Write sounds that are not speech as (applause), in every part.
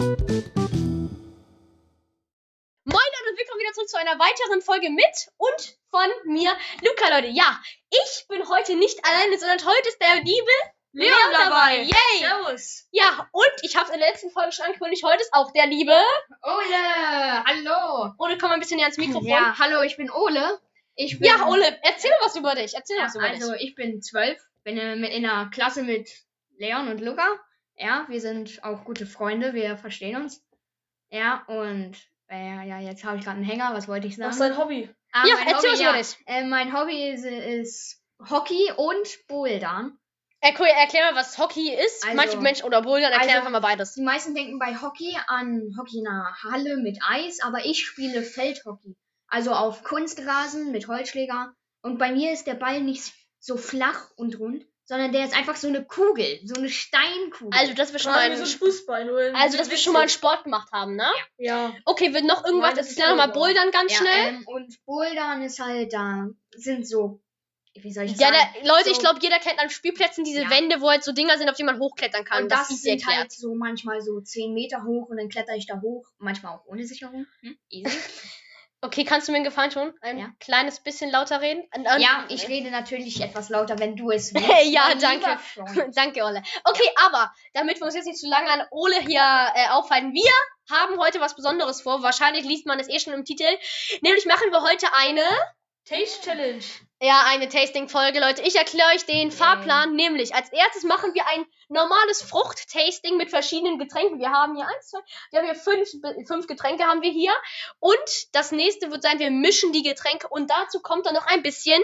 Moin und willkommen wieder zurück zu einer weiteren Folge mit und von mir, Luca, Leute. Ja, ich bin heute nicht alleine, sondern heute ist der liebe Leon dabei. Yay! Servus. Ja, und ich habe in der letzten Folge schon angekündigt, heute ist auch der liebe. Ole, hallo. Ole, komm mal ein bisschen näher ans Mikrofon. Ja, hallo, ich bin Ole. Ich bin, Ja, Ole, erzähl was über dich. Erzähl Ja, was über also dich. ich bin zwölf, bin äh, in einer Klasse mit Leon und Luca. Ja, wir sind auch gute Freunde, wir verstehen uns. Ja, und äh, ja, jetzt habe ich gerade einen Hänger, was wollte ich sagen? Was ist dein Hobby? Ah, Ja, mein erzähl Hobby, was ja. Äh, mein Hobby ist, ist Hockey und Bouldern. Äh, cool, erklär mal, was Hockey ist. Also- Manche Menschen oder Bouldern, erklär also- einfach mal beides. Die meisten denken bei Hockey an Hockey in einer Halle mit Eis, aber ich spiele Feldhockey. Also auf Kunstrasen mit Holzschläger. Und bei mir ist der Ball nicht so flach und rund, sondern der ist einfach so eine Kugel, so eine Steinkugel. Also, dass wir schon mal einen, so ein Fußball. Also, dass wir schon mal einen. Sport gemacht haben, ne? Ja. Okay, wird noch irgendwas? Nein, das ist Erklär nochmal Bouldern. Bouldern ganz ja, schnell. Ähm, und Bouldern ist halt da, sind so, wie soll ich Ja, sagen? der, Leute, ich so- glaube, jeder kennt an Spielplätzen diese Ja. Wände, wo halt so Dinger sind, auf die man hochklettern kann. und das, ist sind erklärt. halt so manchmal so 10 Meter hoch und dann kletter ich da hoch, manchmal auch ohne Sicherung. Hm? Easy. (laughs) Okay, kannst du mir einen Gefallen tun? Ein Ja. kleines bisschen lauter reden? Und- und- Ja, ich rede natürlich etwas lauter, wenn du es (laughs) willst. Ja, danke. (laughs) Danke, Ole. Okay, aber damit wir uns jetzt nicht zu lange an Ole hier äh, aufhalten, wir haben heute was Besonderes vor. Wahrscheinlich liest man es eh schon im Titel. Nämlich machen wir heute eine, Taste Challenge. ja, eine Tasting-Folge, Leute. Ich erkläre euch den Fahrplan. Nämlich, als erstes machen wir ein normales Frucht-Tasting mit verschiedenen Getränken. Wir haben hier eins, zwei, wir haben hier fünf, fünf Getränke haben wir hier. Und das nächste wird sein, wir mischen die Getränke und dazu kommt dann noch ein bisschen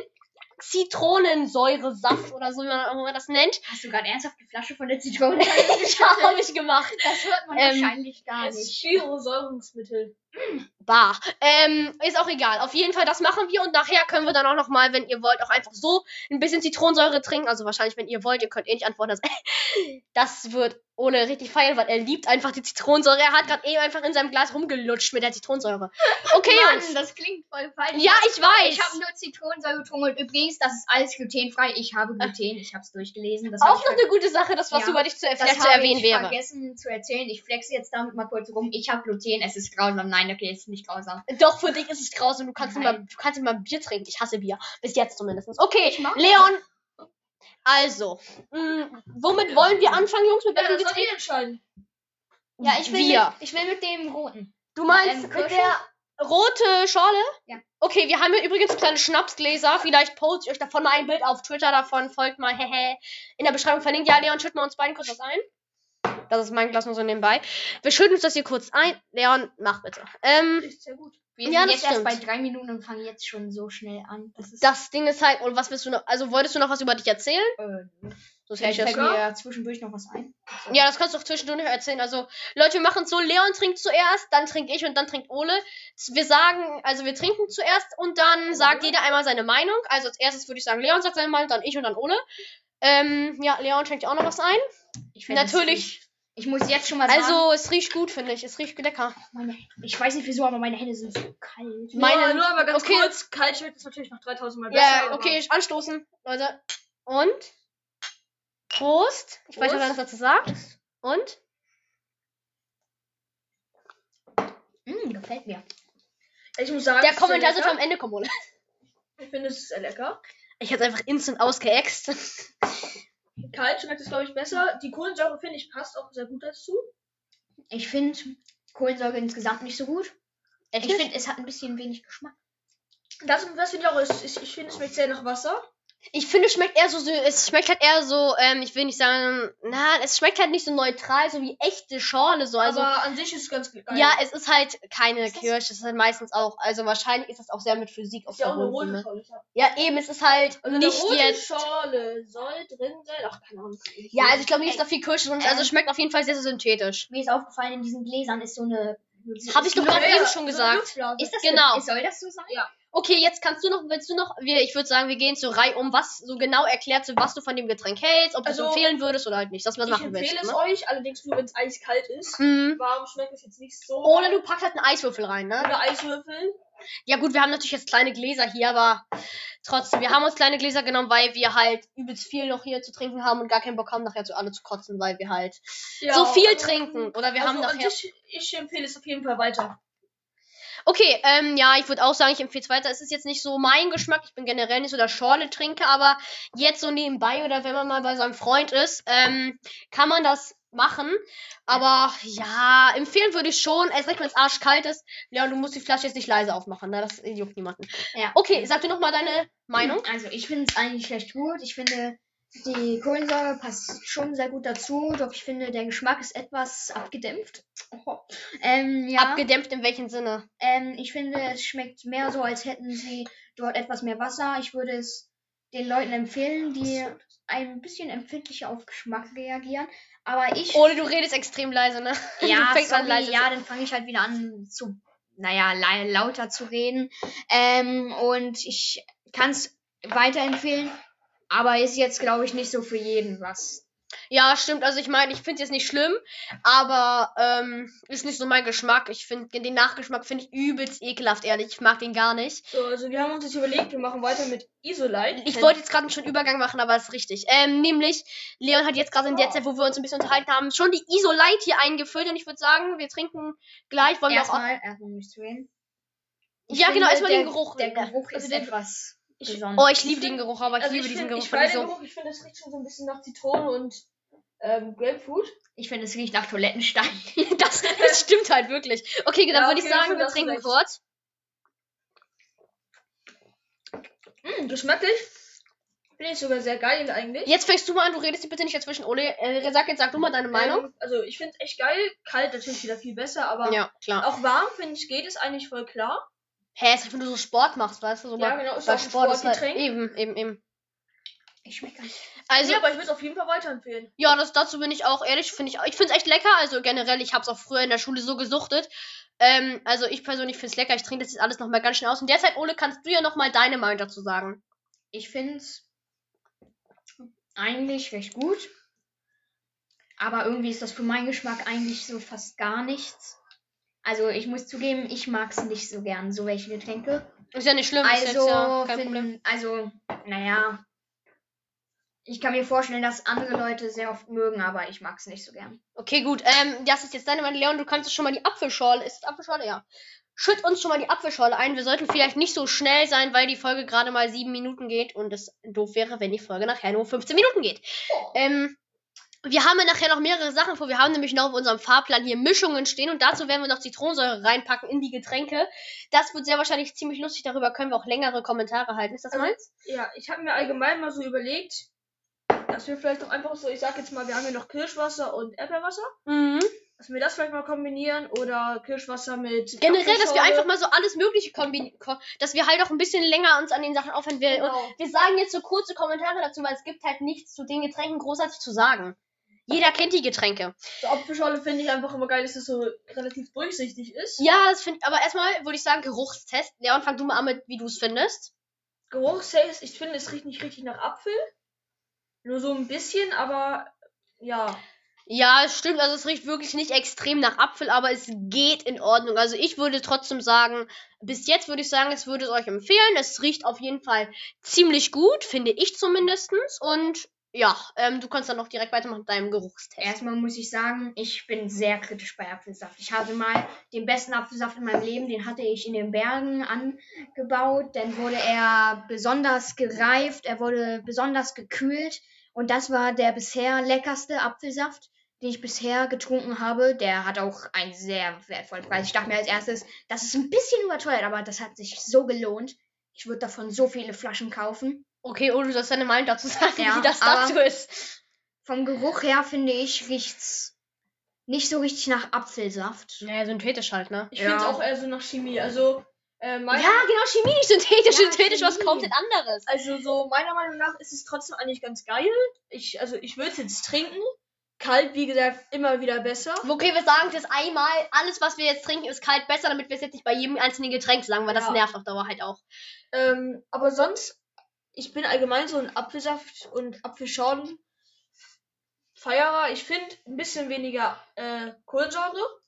Zitronensäuresaft oder so, wie man, das nennt. Hast du gerade ernsthaft die Flasche von der (laughs) Zitrone? ja, habe ich gemacht. Das hört man Ähm, wahrscheinlich gar nicht. Styrosäurungsmittel. Bar. Ähm, ist auch egal. Auf jeden Fall, das machen wir und nachher können wir dann auch noch mal, wenn ihr wollt, auch einfach so ein bisschen Zitronensäure trinken. Also wahrscheinlich, wenn ihr wollt, ihr könnt eh nicht antworten. Das, (laughs) das wird Ole richtig feiern, weil er liebt einfach die Zitronensäure. Er hat gerade eben einfach in seinem Glas rumgelutscht mit der Zitronensäure. Okay, Mann, Jungs. das klingt voll falsch. Ja, ich weiß. Ich habe nur Zitronensäure getrunken und übrigens, das ist alles glutenfrei. Ich habe Gluten, ich habe es durchgelesen. Das auch ich noch eine gute Sache, das was Ja, über dich zu, das vielleicht zu habe erwähnen ich wäre. vergessen zu erzählen. Ich flexe jetzt damit mal kurz rum. Ich habe Gluten, es ist grausam. Nein, okay, es ist nicht grausam. Doch, für dich ist es grausam. Du kannst Nein. immer, du kannst immer Bier trinken. Ich hasse Bier. Bis jetzt zumindest. Okay, Leon. Also, mh, womit wollen wir anfangen, Jungs? Mit Ja, welchem Getränk? ich entscheiden. Ja, ich will, Wir. Mit, ich will mit dem roten. Du meinst Ähm, mit der rote Schorle? Ja. Okay, wir haben hier übrigens kleine Schnapsgläser. Vielleicht poste ich euch davon mal ein Bild auf Twitter davon. Folgt mal, hehe. In der Beschreibung verlinkt. Ja, Leon, schütten wir uns beiden kurz was ein. Das ist mein Glas nur so nebenbei. Wir schütten uns das hier kurz ein. Leon, mach bitte. Ähm, Riecht sehr gut. Wir Ja, sind jetzt erst stimmt. bei drei Minuten und fangen jetzt schon so schnell an. Das ist das Ding ist halt, und was willst du noch, also wolltest du noch was über dich erzählen? äh, Das hätte ich das- mir ja zwischendurch noch was ein. Also, Ja, das kannst du auch zwischendurch noch erzählen. Also, Leute, wir machen es so, Leon trinkt zuerst, dann trinke ich und dann trinkt Ole. Wir sagen, also wir trinken zuerst und dann sagt jeder einmal seine Meinung. Also als erstes würde ich sagen, Leon sagt seine Meinung, dann ich und dann Ole. Ähm, ja, Leon schenkt auch noch was ein. ich find, Natürlich. Ich muss jetzt schon mal sagen, Also, es riecht gut, finde ich. Es riecht lecker. meine, ich weiß nicht wieso, aber meine Hände sind so kalt. Meine- nur, nur aber ganz okay. kurz. Kalt schmeckt es natürlich noch 3000 Mal besser. Ja, aber- okay, anstoßen, Leute. Und? Prost. Ich weiß nicht, das dazu sagt. Und? Mm, gefällt mir. Ich muss sagen, Der es ist sehr Kommentar sollte am. Ende kommen, Ole. Ich finde es ist sehr lecker. Ich hätte einfach instant ausgeext. (laughs) Kalt schmeckt es, glaube ich, besser. Die Kohlensäure, finde ich, passt auch sehr gut dazu. Ich finde Kohlensäure insgesamt nicht so gut. Echt Ich finde, es hat ein bisschen wenig Geschmack. Das, das finde ich auch, ich, ich finde, es schmeckt sehr nach Wasser. Ich finde, es schmeckt eher so, es schmeckt halt eher so, ähm, ich will nicht sagen, na, es schmeckt halt nicht so neutral, so wie echte Schorle, so, also. aber an sich ist es ganz geil. ja, es ist halt keine Ist das- Kirsche, es ist halt meistens auch, also wahrscheinlich ist das auch sehr mit Physik auch ist ja auch eine verbunden. rote Ne? Schorle. ja. Ja, eben, es ist halt Also eine nicht rote jetzt. Schorle soll drin sein. Ach, keine Ahnung. Ja, also ich glaube nicht, Ey, dass da viel Kirsche drin ist, also es schmeckt auf jeden Fall sehr, sehr synthetisch. Mir ist aufgefallen, in diesen Gläsern ist so eine. Hab ich doch gerade eben schon gesagt. Ist das Genau. Soll das so sein? Ja. Okay, jetzt kannst du noch, willst du noch, wir, ich würde sagen, wir gehen zur Reihe um, was so genau erklärst du, was du von dem Getränk hältst, ob du es Also, empfehlen würdest oder halt nicht, dass Ich machen willst. empfehle es Ne? euch, allerdings nur, wenn es eiskalt ist. Mhm. Warm schmeckt es jetzt nicht so. Oder du packst halt einen Eiswürfel rein, ne? Oder Eiswürfel. Ja gut, wir haben natürlich jetzt kleine Gläser hier, aber trotzdem, wir haben uns kleine Gläser genommen, weil wir halt übelst viel noch hier zu trinken haben und gar keinen Bock haben, nachher zu alle zu kotzen, weil wir halt Ja, so viel ähm, trinken. Oder wir also haben nachher. sich, ich empfehle es auf jeden Fall weiter. Okay, ähm, ja, ich würde auch sagen, ich empfehle es weiter. Es ist jetzt nicht so mein Geschmack. Ich bin generell nicht so der Schorle-Trinker, aber jetzt so nebenbei oder wenn man mal bei seinem Freund ist, ähm, kann man das machen. Aber ja, empfehlen würde ich schon. Erst recht, wenn es arschkalt ist. Leon, du musst die Flasche jetzt nicht leise aufmachen, ne? Das juckt niemanden. Ja. Okay, sag du noch mal deine Meinung. Also ich finde es eigentlich recht gut. Ich finde, die Kohlensäure passt schon sehr gut dazu, doch ich finde, der Geschmack ist etwas abgedämpft. Ähm, ja. Abgedämpft in welchem Sinne? ähm, ich finde, es schmeckt mehr so, als hätten sie dort etwas mehr Wasser. Ich würde es den Leuten empfehlen, die ein bisschen empfindlicher auf Geschmack reagieren. Aber ich. Ohne du redest extrem leise, ne? (laughs) ja, sorry, leise ja, dann fange ich halt wieder an zu, naja, la- lauter zu reden. Ähm, und ich kann es weiterempfehlen, aber ist jetzt, glaube ich, nicht so für jeden was. Ja, stimmt. Also ich meine, ich finde es jetzt nicht schlimm, aber ähm, ist nicht so mein Geschmack. Ich finde den Nachgeschmack finde ich übelst ekelhaft, ehrlich. Ich mag den gar nicht. So, also wir haben uns jetzt überlegt, wir machen weiter mit Isolite. Ich wollte jetzt gerade schon Übergang machen, aber ist richtig. Ähm, nämlich, Leon hat jetzt gerade in der Zeit, wo wir uns ein bisschen unterhalten haben, schon die Isolite hier eingefüllt und ich würde sagen, wir trinken gleich. Wollen wir auch. Erstmal, erstmal zu reden. Ich Ja, genau, finde, erstmal der, den Geruch. Der Geruch Also ist den- etwas ich-. Oh, ich liebe den Geruch, aber ich also liebe ich diesen finde, Geruch ich den so. Geruch, ich finde, es riecht schon so ein bisschen nach Zitrone und ähm, Grapefruit. Ich finde, es riecht nach Toilettenstein. (laughs) Das, das (laughs) stimmt halt wirklich. Okay, dann Ja, würde ich sagen, wir trinken kurz. Mm, geschmacklich finde ich sogar sehr geil eigentlich. Jetzt fängst du mal an, du redest bitte nicht dazwischen. Ole, äh, sag jetzt, sag du mal deine Meinung. Ähm, also ich finde es echt geil. Kalt natürlich wieder viel besser, aber ja, klar. auch warm finde ich geht es eigentlich voll klar. Hä, ist halt, wenn du so Sport machst, weißt du? So Ja, bei, genau, ist auch ein Sport ist halt eben, eben, eben. Ich schmecke nicht. Also, ja, aber ich würde es auf jeden Fall weiterempfehlen. ja, das, dazu bin ich auch ehrlich, finde ich, ich finde es echt lecker. Also generell, ich habe es auch früher in der Schule so gesuchtet. Ähm, also ich persönlich finde es lecker. Ich trinke das jetzt alles nochmal ganz schnell aus. Und derzeit, Ole, kannst du ja nochmal deine Meinung dazu sagen. Ich finde es eigentlich recht gut. Aber irgendwie ist das für meinen Geschmack eigentlich so fast gar nichts. Also ich muss zugeben, ich mag es nicht so gern, so welche Getränke. Ist ja nicht schlimm, ist jetzt Also, ja kein Problem. find, also, naja. Ich kann mir vorstellen, dass andere Leute sehr oft mögen, aber ich mag es nicht so gern. Okay, gut. Ähm, das ist jetzt deine Meinung, Leon. Du kannst schon mal die Apfelschorle. Ist es Apfelschorle? Ja. Schütt uns schon mal die Apfelschorle ein. Wir sollten vielleicht nicht so schnell sein, weil die Folge gerade mal sieben Minuten geht und es doof wäre, wenn die Folge nachher nur 15 Minuten geht. Ähm, wir haben ja nachher noch mehrere Sachen vor. Wir haben nämlich noch auf unserem Fahrplan hier Mischungen stehen und dazu werden wir noch Zitronensäure reinpacken in die Getränke. Das wird sehr wahrscheinlich ziemlich lustig. Darüber können wir auch längere Kommentare halten. Ist das Also, meins? Ja, ich habe mir allgemein mal so überlegt, dass wir vielleicht auch einfach so, ich sag jetzt mal, wir haben ja noch Kirschwasser und Äpfelwasser, Mhm. dass wir das vielleicht mal kombinieren oder Kirschwasser mit Generell, dass wir einfach mal so alles Mögliche kombinieren. Dass wir halt auch ein bisschen länger uns an den Sachen aufhören. Und Genau. wir sagen jetzt so kurze Kommentare dazu, weil es gibt halt nichts zu den Getränken großartig zu sagen. Jeder kennt die Getränke. So Apfelschorle finde ich einfach immer geil, dass es so relativ durchsichtig ist. Ja, das finde aber erstmal würde ich sagen, Geruchstest. Leon, fang du mal an mit, wie du es findest. Geruchstest, ich finde, es riecht nicht richtig nach Apfel. Nur so ein bisschen, aber ja. Ja, es stimmt, also es riecht wirklich nicht extrem nach Apfel, aber es geht in Ordnung. Also ich würde trotzdem sagen, bis jetzt würde ich sagen, es würde es euch empfehlen. Es riecht auf jeden Fall ziemlich gut, finde ich zumindestens. Und ja, ähm, du kannst dann noch direkt weitermachen mit deinem Geruchstest. Erstmal muss ich sagen, ich bin sehr kritisch bei Apfelsaft. Ich hatte mal den besten Apfelsaft in meinem Leben, den hatte ich in den Bergen angebaut. Dann wurde er besonders gereift, er wurde besonders gekühlt. Und das war der bisher leckerste Apfelsaft, den ich bisher getrunken habe. Der hat auch einen sehr wertvollen Preis. Ich dachte mir als erstes, das ist ein bisschen überteuert, aber das hat sich so gelohnt. Ich würde davon so viele Flaschen kaufen. Okay, Ole, du sollst deine Meinung dazu (laughs) sagen, Ja, wie das dazu ist. Vom Geruch her finde ich, riecht's nicht so richtig nach Apfelsaft. Naja, synthetisch halt, ne? Ich Ja. finde es auch eher so nach Chemie. Also, äh, Ja, genau, Chemie, nicht synthetisch. Ja, synthetisch, was Chemie. komplett anderes. also so meiner Meinung nach ist es trotzdem eigentlich ganz geil. Ich, also ich würde es jetzt trinken. Kalt, wie gesagt, immer wieder besser. Okay, wir sagen das einmal. Alles, was wir jetzt trinken, ist kalt besser, damit wir es jetzt nicht bei jedem einzelnen Getränk sagen, weil das Ja. nervt auf Dauer halt auch. Ähm, aber sonst, ich bin allgemein so ein Apfelsaft und Apfelschorlen Feierer. Ich finde ein bisschen weniger äh, Kohlensäure.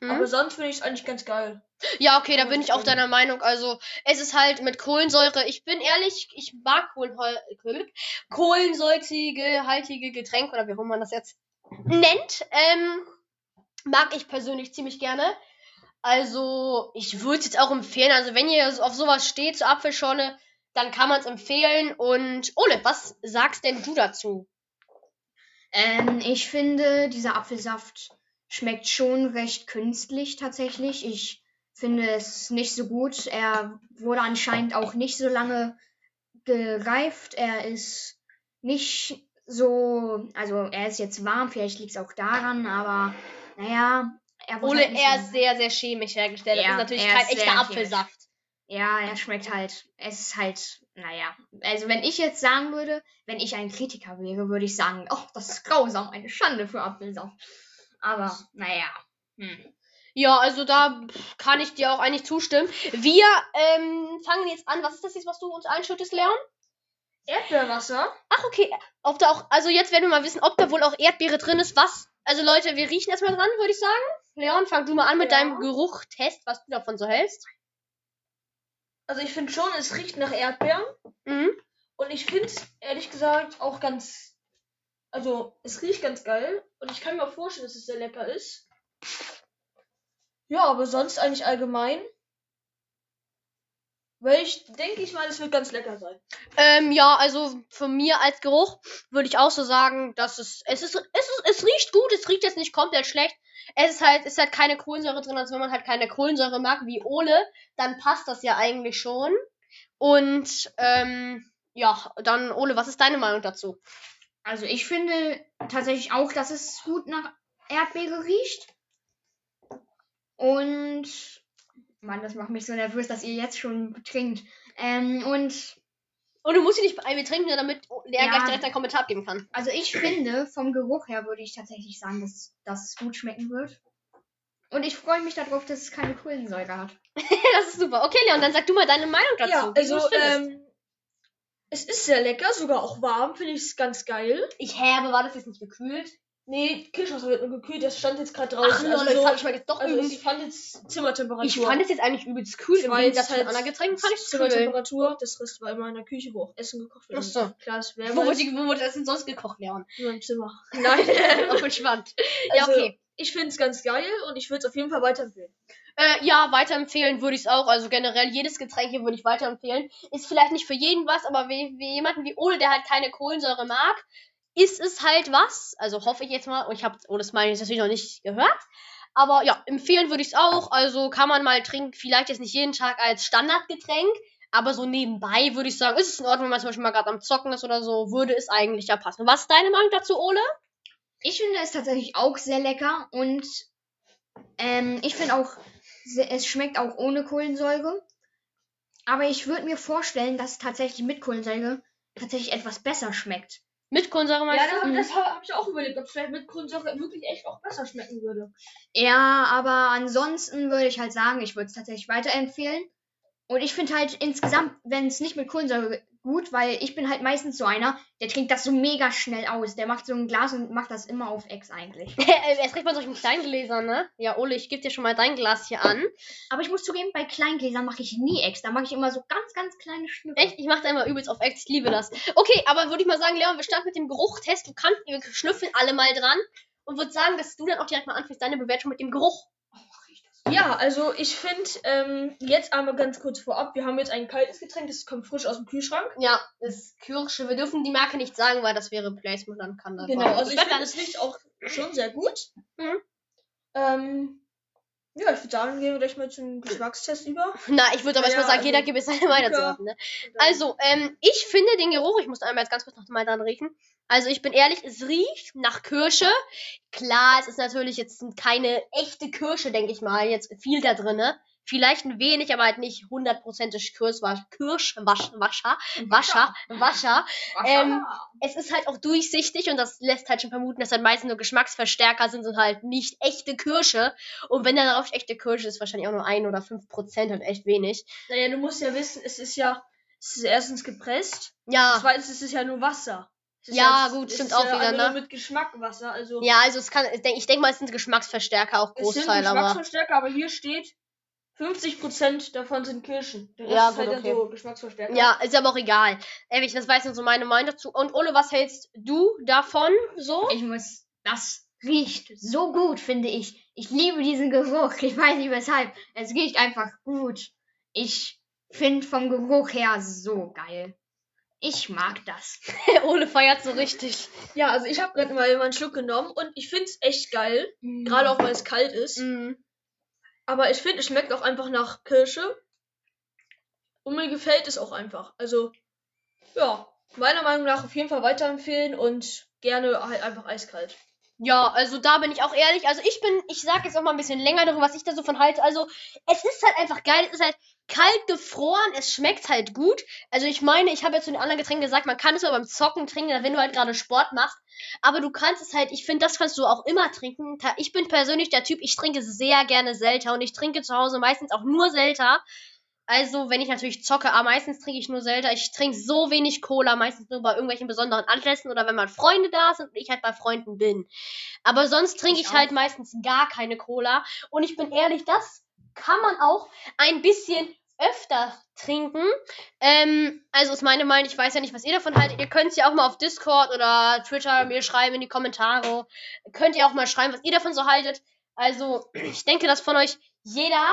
Mhm. Aber sonst finde ich es eigentlich ganz geil. Ja, okay, da bin ich auch deiner Meinung. Also, es ist halt mit Kohlensäure. Ich bin ehrlich, ich mag Kohlenhol kohlensäurige, haltige Getränke oder wie auch man das jetzt nennt. Ähm, mag ich persönlich ziemlich gerne. Also, ich würde es jetzt auch empfehlen. Also, wenn ihr auf sowas steht, zur Apfelschorle, dann kann man es empfehlen. Und Ole, was sagst denn du dazu? Ähm, ich finde, dieser Apfelsaft schmeckt schon recht künstlich tatsächlich. Ich finde es nicht so gut. Er wurde anscheinend auch nicht so lange gereift. Er ist nicht so, also er ist jetzt warm, vielleicht liegt es auch daran, aber naja, er wurde Ole, halt er ist sehr, sehr chemisch hergestellt. Das Ja, ist natürlich kein echter. Apfelsaft. Ja, er schmeckt halt. Es ist halt, naja. Also wenn ich jetzt sagen würde, wenn ich ein Kritiker wäre, würde ich sagen, oh, das ist grausam, eine Schande für Apfelsaft. Aber, naja. Hm. Ja, also da kann ich dir auch eigentlich zustimmen. Wir ähm, fangen jetzt an. Was ist das jetzt, was du uns einschüttest, Leon? Erdbeerwasser? Ach, okay. Ob da auch, also jetzt werden wir mal wissen, ob da wohl auch Erdbeere drin ist. Was? Also Leute, wir riechen erstmal dran, würde ich sagen. Leon, fang du mal an mit Ja. deinem Geruchtest, was du davon so hältst. Also ich finde schon, es riecht nach Erdbeeren. Mhm. Und ich finde es, ehrlich gesagt, auch ganz. Also, es riecht ganz geil. Und ich kann mir auch vorstellen, dass es sehr lecker ist. Ja, aber sonst eigentlich allgemein. Weil ich denke ich mal, es wird ganz lecker sein. Ähm, ja, also von mir als Geruch würde ich auch so sagen, dass es, es ist, es ist, es riecht gut, es riecht jetzt nicht komplett schlecht. Es ist halt, ist halt keine Kohlensäure drin, also wenn man halt keine Kohlensäure mag wie Ole, dann passt das ja eigentlich schon. Und, ähm, ja, dann Ole, was ist deine Meinung dazu? Also ich finde tatsächlich auch, dass es gut nach Erdbeere riecht. Und Mann, das macht mich so nervös, dass ihr jetzt schon trinkt. Ähm, und Und du musst sie nicht wir trinken, nur damit Lea Ja. gleich direkt einen Kommentar abgeben kann. also ich finde, vom Geruch her würde ich tatsächlich sagen, dass, dass es gut schmecken wird. Und ich freue mich darauf, dass es keine Kohlensäure hat. (laughs) das ist super. Okay, Leon, dann sag du mal deine Meinung dazu. Ja, also, ähm, es ist sehr lecker, sogar auch warm, finde ich es ganz geil. ich habe, war das jetzt nicht gekühlt? Nee, Kirschwasser wird nur gekühlt, das stand jetzt gerade draußen. Ach, also, ich so, fand, schmeckt jetzt doch also ich fand jetzt Zimmertemperatur. Ich fand es jetzt eigentlich übelst. Es Gegensatz jetzt zu halt anderen Getränken fand ich es. Zimmertemperatur. Das Rest war immer in der Küche, wo auch Essen gekocht wird. Ach so. Klar, das wäre Wo mal wo wurde das denn sonst gekocht, Leon? nur im Zimmer. Nein, (laughs) (laughs) spannend. Ja, Also, okay. Ich finde es ganz geil und ich würde es auf jeden Fall weiterempfehlen. Äh, ja, weiterempfehlen würde ich es auch. Also generell jedes Getränk hier würde ich weiterempfehlen. Ist vielleicht nicht für jeden was, aber wie, wie jemanden wie Ole, der halt keine Kohlensäure mag, ist es halt was. Also hoffe ich jetzt mal. Und ich habe Oles Meinung jetzt natürlich noch nicht gehört. Aber ja, empfehlen würde ich es auch. Also kann man mal trinken. Vielleicht jetzt nicht jeden Tag als Standardgetränk. Aber so nebenbei würde ich sagen, ist es in Ordnung, wenn man zum Beispiel mal gerade am Zocken ist oder so, würde es eigentlich ja passen. Was ist deine Meinung dazu, Ole? Ich finde es tatsächlich auch sehr lecker und ähm, ich finde auch, es schmeckt auch ohne Kohlensäure. Aber ich würde mir vorstellen, dass es tatsächlich mit Kohlensäure tatsächlich etwas besser schmeckt. Mit Kohlensäure meinst Ja, du? das, das habe ich auch überlegt, ob es vielleicht mit Kohlensäure wirklich echt auch besser schmecken würde. Ja, aber ansonsten würde ich halt sagen, ich würde es tatsächlich weiterempfehlen. Und ich finde halt insgesamt, wenn es nicht mit Kohlensäure gut, weil ich bin halt meistens so einer, der trinkt das so mega schnell aus. Der macht so ein Glas und macht das immer auf Ex eigentlich. (laughs) Erst recht bei solchen Kleingläsern, ne? Ja, Ole, ich gebe dir schon mal dein Glas hier an. Aber ich muss zugeben, bei Kleingläsern mache ich nie Ex. Da mache ich immer so ganz, ganz kleine Schnüffel. Echt? Ich mache da immer übelst auf Ex. Ich liebe das. Okay, aber würde ich mal sagen, Leon, wir starten mit dem Geruchtest. Du kannst, wir schnüffeln alle mal dran. Und würde sagen, dass du dann auch direkt mal anfängst, deine Bewertung mit dem Geruch. Ja, also ich finde, ähm, jetzt einmal ganz kurz vorab, wir haben jetzt ein kaltes Getränk, das kommt frisch aus dem Kühlschrank. Ja, das Kirsche. Wir dürfen die Marke nicht sagen, weil das wäre Placement, dann kann das Genau, also ich finde, es riecht auch schon sehr gut. Mhm. Ähm, ja, ich würde sagen, gehen wir gleich mal zum Geschmackstest über. Na, ich würde aber Ja, erstmal sagen, also- jeder gibt es seine Meinung Ja. dazu. Ne? Also, ähm, ich finde den Geruch, ich muss einmal jetzt ganz kurz noch mal dran riechen. Also, ich bin ehrlich, es riecht nach Kirsche. Klar, es ist natürlich jetzt keine echte Kirsche, denke ich mal, jetzt viel da drinne. Vielleicht ein wenig, aber halt nicht hundertprozentig Kirschwasch, Kirschwasch, Wascher, Wascher, Wascher. Ähm, es ist halt auch durchsichtig und das lässt halt schon vermuten, dass halt meistens nur Geschmacksverstärker sind und halt nicht echte Kirsche. Und wenn da drauf echte Kirsche ist, wahrscheinlich auch nur ein oder fünf Prozent und echt wenig. Naja, du musst ja wissen, es ist ja, es ist erstens gepresst, Ja. zweitens ist es ja nur Wasser. Ja, halt- gut, stimmt auch wieder, ne? mit Geschmack Wasser. Also Ja, also es kann, ich denke ich denk mal, es sind Geschmacksverstärker auch es sind Großteil, aber. Geschmacksverstärker, aber hier steht 50% davon sind Kirschen. Der Rest Ja, ist halt okay. so Geschmacksverstärker. Ja, ist aber auch egal. Ehrlich, das weiß nur so meine Meinung dazu. Und Ole, was hältst du davon so? Ich muss, das riecht so gut, finde ich. Ich liebe diesen Geruch. Ich weiß nicht weshalb. Es riecht einfach gut. Ich finde vom Geruch her so geil. Ich mag das. (laughs) Ole feiert so richtig. Ja, also ich habe gerade mal einen Schluck genommen und ich finde es echt geil. Gerade auch, weil es kalt ist. Mhm. Aber ich finde, es schmeckt auch einfach nach Kirsche. Und mir gefällt es auch einfach. Also, ja, meiner Meinung nach auf jeden Fall weiterempfehlen und gerne halt einfach eiskalt. Ja, also da bin ich auch ehrlich. Also ich bin, ich sag jetzt auch mal ein bisschen länger darüber, was ich da so von halte. Also es ist halt einfach geil. Es ist halt kalt gefroren. Es schmeckt halt gut. Also ich meine, ich habe jetzt zu den anderen Getränken gesagt, man kann es mal beim Zocken trinken, wenn du halt gerade Sport machst. Aber du kannst es halt, ich finde, das kannst du auch immer trinken. Ich bin persönlich der Typ, ich trinke sehr gerne Selter und ich trinke zu Hause meistens auch nur Selter. Also, wenn ich natürlich zocke, aber meistens trinke ich nur Selter. Ich trinke so wenig Cola, meistens nur bei irgendwelchen besonderen Anlässen oder wenn mal Freunde da sind und ich halt bei Freunden bin. Aber sonst trinke ich, Ich halt meistens gar keine Cola. Und ich bin ehrlich, das kann man auch ein bisschen öfter trinken. Ähm, also ist meine Meinung, ich weiß ja nicht, was ihr davon haltet. Ihr könnt es ja auch mal auf Discord oder Twitter mir schreiben in die Kommentare. Könnt ihr auch mal schreiben, was ihr davon so haltet. Also, ich denke, dass von euch jeder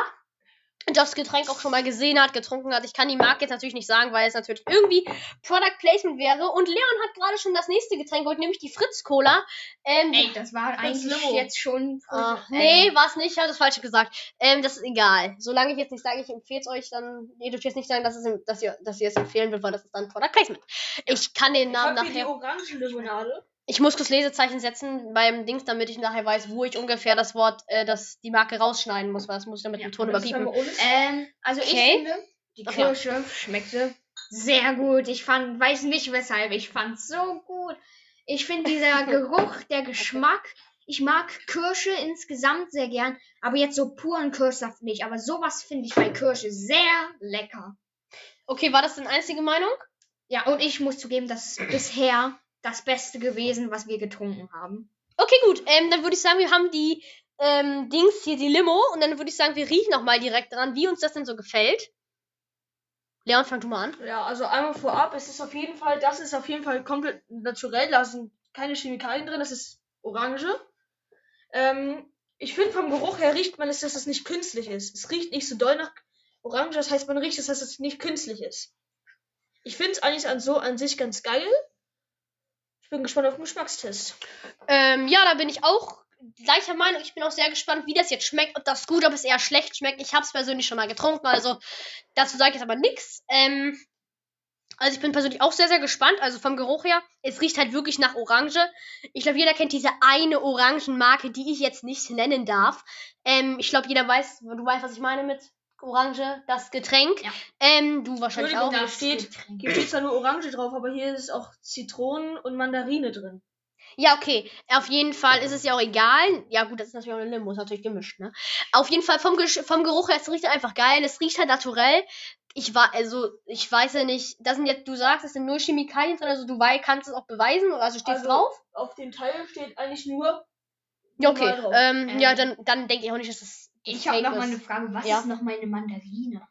das Getränk auch schon mal gesehen hat, getrunken hat. Ich kann die Marke jetzt natürlich nicht sagen, weil es natürlich irgendwie Product Placement wäre. Und Leon hat gerade schon das nächste Getränk geholt, nämlich die Fritz Cola. Ähm, Ey, das war eigentlich Limo. jetzt schon. Ah, äh, nee, war es nicht, ich habe das Falsche gesagt. Ähm, das ist egal. Solange ich jetzt nicht sage, ich empfehle es euch, dann. Nee, du dürft jetzt nicht sagen, dass, es, dass, ihr, dass ihr es empfehlen würdet, weil das ist dann Product Placement. Ich kann den Ich Namen habe hier die nachher. Orangenlimonade. Ich muss kurz Lesezeichen setzen beim Dings, damit ich nachher weiß, wo ich ungefähr das Wort, äh, das, die Marke rausschneiden muss, weil das muss ich dann mit Ja, dem Ton ohne- Ähm, also ich Okay. finde, die. Kirsche schmeckte sehr gut. Ich fand, weiß nicht weshalb, ich fand so gut. Ich finde dieser (laughs) Geruch, der Geschmack. Ich mag Kirsche insgesamt sehr gern, aber jetzt so puren Kirschsaft nicht. Aber sowas finde ich bei Kirsche sehr lecker. Okay, war das deine einzige Meinung? Ja, und ich muss zugeben, das ist bisher das Beste gewesen, was wir getrunken haben. Okay, gut. Ähm, dann würde ich sagen, wir haben die ähm, Dings hier, die Limo. Und dann würde ich sagen, wir riechen nochmal direkt dran, wie uns das denn so gefällt. Leon, fang du mal an. Ja, also einmal vorab, es ist auf jeden Fall, das ist auf jeden Fall komplett naturell, da sind keine Chemikalien drin, das ist Orange. Ähm, ich finde vom Geruch her riecht man es, dass es nicht künstlich ist. Es riecht nicht so doll nach Orange, das heißt man riecht es, dass es nicht künstlich ist. Ich finde es eigentlich an so an sich ganz geil. Bin gespannt auf den Geschmackstest. Ähm, ja, da bin ich auch gleicher Meinung. Ich bin auch sehr gespannt, wie das jetzt schmeckt. Ob das gut, ob es eher schlecht schmeckt. Ich habe es persönlich schon mal getrunken, also dazu sage ich jetzt aber nichts. Ähm, also ich bin persönlich auch sehr, sehr gespannt. Also vom Geruch her, es riecht halt wirklich nach Orange. Ich glaube, jeder kennt diese eine Orangenmarke, die ich jetzt nicht nennen darf. Ähm, ich glaube, jeder weiß, du weißt, was ich meine mit Orange, das Getränk. Ja. Ähm, du wahrscheinlich auch. Da steht, hier steht zwar nur Orange drauf, aber hier ist auch Zitronen und Mandarine drin. Ja, okay. Auf jeden Fall ist es ja auch egal. Ja, gut, das ist natürlich auch eine Limo, ist natürlich gemischt, ne? Auf jeden Fall vom, Gesch- vom Geruch her, es riecht einfach geil. Es riecht halt naturell. Ich war, also, ich weiß ja nicht, das sind jetzt, du sagst, es sind nur Chemikalien drin, also du kannst es auch beweisen, also steht Also, drauf? Auf dem Teil steht eigentlich nur Ja, okay. Ähm, Ähm, ja, dann, dann denke ich auch nicht, dass es. Ich habe noch mal eine Frage. Was Ja. ist noch meine Mandarine?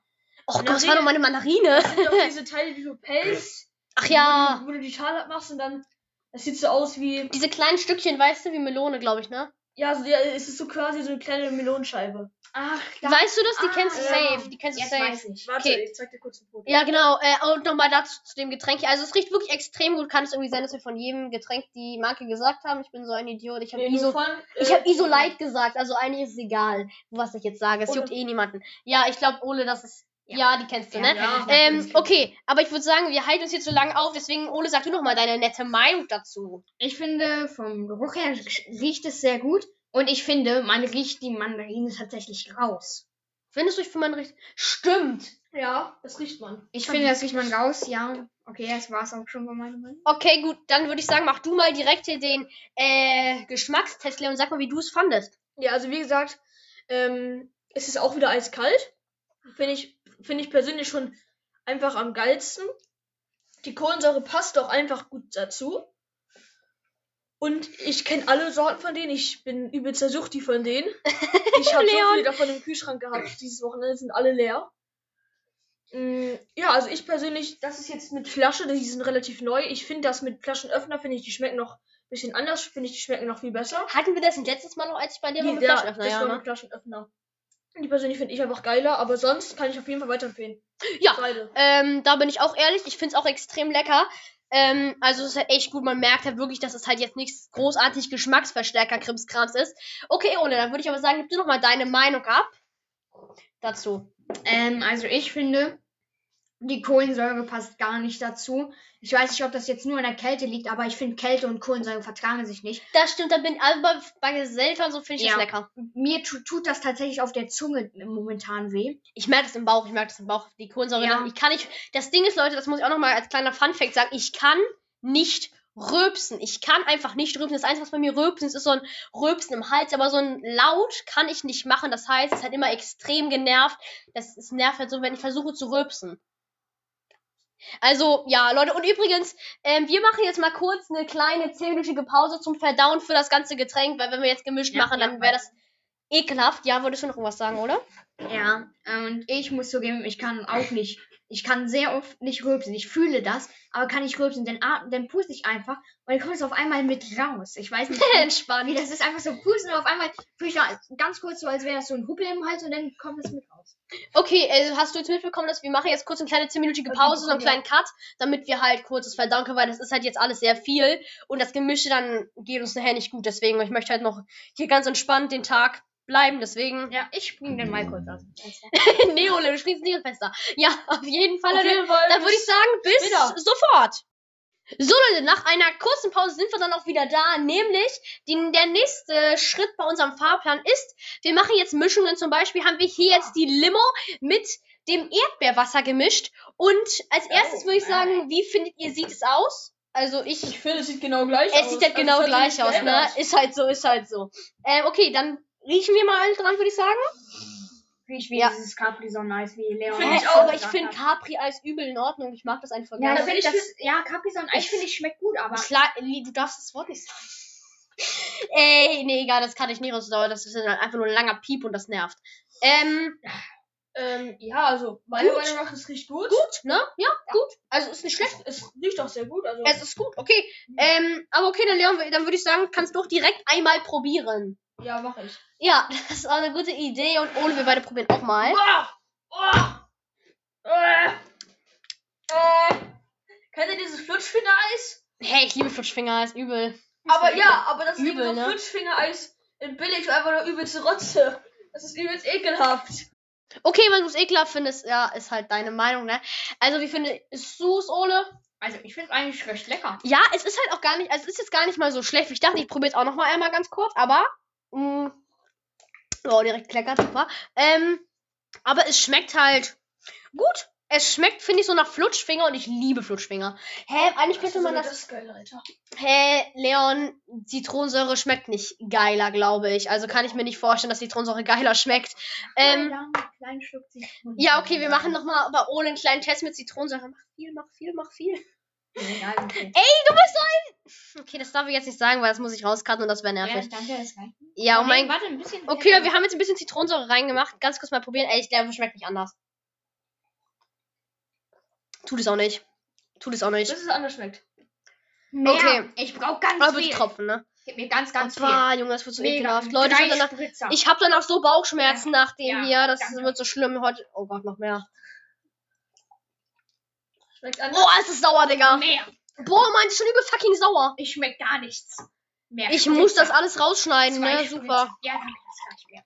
Oh Gott, Mandarine- war doch meine Mandarine. Das sind doch diese Teile, die du pelzt. Ach ja. Wo du, wo du die Schale abmachst und dann. Das sieht so aus wie. Diese kleinen Stückchen, weißt du, wie Melone, glaube ich, ne? Ja, so, ja, es ist so quasi so eine kleine Melonenscheibe. Ach, Weißt du das? Die Ah, kennst du ja. safe. Die kennst du Jetzt safe. weiß ich. Warte, Okay. ich zeig dir kurz ein Foto. Ja, genau. Äh, und nochmal dazu zu dem Getränk. Also es riecht wirklich extrem gut. Kann es irgendwie sein, dass wir von jedem Getränk die Marke gesagt haben? Ich bin so ein Idiot. Ich habe Nee, ISO, von, ich äh, hab ISO Light gesagt. Also eigentlich ist es egal, was ich jetzt sage. Es juckt eh niemanden. Ja, ich glaube, Ole, das ist... Ja, Ja. die kennst du, Ja, ne? ja. Ähm, okay, aber ich würde sagen, wir halten uns hier zu lange auf. Deswegen, Ole, sag du nochmal deine nette Meinung dazu. Ich finde, vom Geruch her riecht es sehr gut. Und ich finde, man riecht die Mandarine tatsächlich raus. Findest du, ich für meinen Richt... Stimmt. Ja, das riecht man. Ich finde, das riecht man raus, ja. Okay, das war's auch schon bei meiner Meinung. Okay, gut. Dann würde ich sagen, mach du mal direkt hier den äh, Geschmackstest, Leon. Sag mal, wie du es fandest. Ja, also wie gesagt, ähm, es ist auch wieder eiskalt. Finde ich, finde ich persönlich schon einfach am geilsten. Die Kohlensäure passt auch einfach gut dazu. Und ich kenne alle Sorten von denen. Ich bin übelst Suchti von denen. (laughs) Ich habe so viele davon im Kühlschrank gehabt. Dieses Wochenende sind alle leer. Mm, Ja, also ich persönlich, das ist jetzt mit Flasche, die sind relativ neu. Ich finde das mit Flaschenöffner, finde ich, die schmecken noch ein bisschen anders. Finde ich, die schmecken noch viel besser. Hatten wir das ein letztes Mal noch, als ich bei dir war mit ja, Flaschenöffner? das Ja, war ne? mit Flaschenöffner. Die persönlich finde ich einfach geiler, aber sonst kann ich auf jeden Fall weiterempfehlen. Ja. Ähm, da bin ich auch ehrlich, ich finde es auch extrem lecker. Ähm, also es ist halt echt gut, man merkt halt wirklich, dass es halt jetzt nichts großartig Geschmacksverstärker-Krimskrams ist. Okay, ohne, dann würde ich aber sagen, gib du noch mal deine Meinung ab dazu. Ähm, also ich finde, die Kohlensäure passt gar nicht dazu. Ich weiß nicht, ob das jetzt nur an der Kälte liegt, aber ich finde Kälte und Kohlensäure vertragen sich nicht. Das stimmt, da bin also bei, bei Seltern so finde ich Ja. das lecker. Mir tu, tut das tatsächlich auf der Zunge momentan weh. Ich merke das im Bauch, ich merke das im Bauch, die Kohlensäure. Ja. Ich kann nicht, das Ding ist, Leute, das muss ich auch noch mal als kleiner Funfact sagen, ich kann nicht rülpsen. Ich kann einfach nicht rülpsen. Das Einzige, was bei mir rülpsen ist, ist so ein Rülpsen im Hals, aber so ein Laut kann ich nicht machen. Das heißt, es hat immer extrem genervt. Das, es nervt halt so, wenn ich versuche zu rülpsen. Also, ja, Leute, und übrigens, ähm, wir machen jetzt mal kurz eine kleine zehnminütige Pause zum Verdauen für das ganze Getränk, weil wenn wir jetzt gemischt Ja, machen, ja, dann wäre das ekelhaft. Ja, würdest du noch irgendwas sagen, oder? Ja, und ich muss zugeben, ich kann auch nicht. Ich kann sehr oft nicht rülpsen. Ich fühle das, aber kann nicht rülpsen. Dann, dann puste ich einfach und dann kommt es auf einmal mit raus. Ich weiß nicht, (laughs) wie Entspannt. das ist. Einfach so pusten und auf einmal fühle ich da ganz kurz so, als wäre das so ein Hubbel im Hals und dann kommt es mit raus. Okay, also hast du jetzt mitbekommen, dass wir machen jetzt kurz eine kleine 10-minütige Okay, Pause, so einen kleinen Cut, damit wir halt kurzes verdauen können, weil das ist halt jetzt alles sehr viel und das Gemische dann geht uns nachher nicht gut. Deswegen, ich möchte halt noch hier ganz entspannt den Tag bleiben, deswegen. Ja, ich springe dann mal kurz aus. (laughs) nee, Ole, du springst nicht ins Fenster. Ja, auf jeden Fall, Auf jeden Fall. Dann würde ich sagen, bis später. sofort. So Leute, nach einer kurzen Pause sind wir dann auch wieder da. Nämlich, die, der nächste Schritt bei unserem Fahrplan ist, wir machen jetzt Mischungen. Zum Beispiel haben wir hier jetzt die Limo mit dem Erdbeerwasser gemischt. Und als erstes würde ich sagen, wie findet ihr, sieht es aus? Also ich, Ich finde, es sieht genau gleich aus. es sieht halt Also, genau es hat gleich aus, ne? Ist halt so, ist halt so. Ähm, okay, dann riechen wir mal dran, würde ich sagen. Riecht wie Ja. dieses Capri-Sonne-Eis, wie Leon. Finde ich auch. aber ich finde Capri-Eis übel in Ordnung. Ich mag das einfach Ja, gerne. das, ich das, ja Capri-Sonne-Eis finde ich schmeckt gut, aber Klar, du darfst das Wort nicht sagen. Ey, nee, egal, das kann ich nicht rausdauern. Das ist dann einfach nur ein langer Piep und das nervt. Ähm, Ähm, ja, also, meiner. Meinung nach, es riecht gut. gut, ne? Ja, gut. Also ist nicht schlecht. Es riecht auch sehr gut. Also, Es ist gut, okay. Ähm, aber okay, dann Leon, dann würde ich sagen, kannst du auch direkt einmal probieren. ja, mache ich. Ja, das ist auch eine gute Idee und Ole, wir beide probieren auch mal. Oh, oh, äh, äh. Kennt ihr dieses Flutschfinger-Eis? Hey, ich liebe Flutschfinger, ist übel. Aber ja, aber das ist Übel, eben so ne? Flutschfinger-Eis in billig und einfach nur übelste Rotze. Das ist übelst ekelhaft. Okay, wenn du es ekelhaft findest, ja, ist halt deine Meinung, ne? Also, wie findest du es, Ole? also ich finde es eigentlich recht lecker. Ja, es ist halt auch gar nicht, also es ist jetzt gar nicht mal so schlecht. Ich dachte, ich probiere es auch noch mal einmal ganz kurz, aber mh, oh, direkt kleckert, super. Ähm, aber es schmeckt halt gut. Es schmeckt, finde ich, so nach Flutschfinger und ich liebe Flutschfinger. Hä, eigentlich könnte man das. Das ist geil, Alter. Hä, Leon, Zitronensäure schmeckt nicht geiler, glaube ich. Also kann ich mir nicht vorstellen, dass Zitronensäure geiler schmeckt. Ähm, ja, okay, wir machen noch mal aber ohne einen kleinen Test mit Zitronensäure. Mach viel, mach viel, mach viel. Okay. (laughs) Ey, du bist so ein. Okay, das darf ich jetzt nicht sagen, weil das muss ich rauscutten und das wäre Ja, nervig. danke, das reicht. Ja, oh mein bisschen. Okay, wir haben jetzt ein bisschen Zitronensäure reingemacht. Ganz kurz mal probieren. Ey, ich glaube, es schmeckt nicht anders. Tut es auch nicht. Tut es auch nicht. Bis es anders schmeckt. Mehr. Okay. Ich brauche ganz Aber viel. Tropfen, ne? Gib mir ganz, ganz viel. Bah, Junge, das wird so Mega. ekelhaft. Leute, ich danach, ich hab danach so Bauchschmerzen nach dem Ja, hier. Das danke. wird so schlimm heute. Oh Gott, noch mehr. Schmeckt anders. Oh, es ist sauer, Digga. Mehr. Boah, mein, ist schon übel fucking sauer. Ich schmeck gar nichts. Mehr Ich muss das alles rausschneiden, ne? Super. Ja, das kann ich mehr.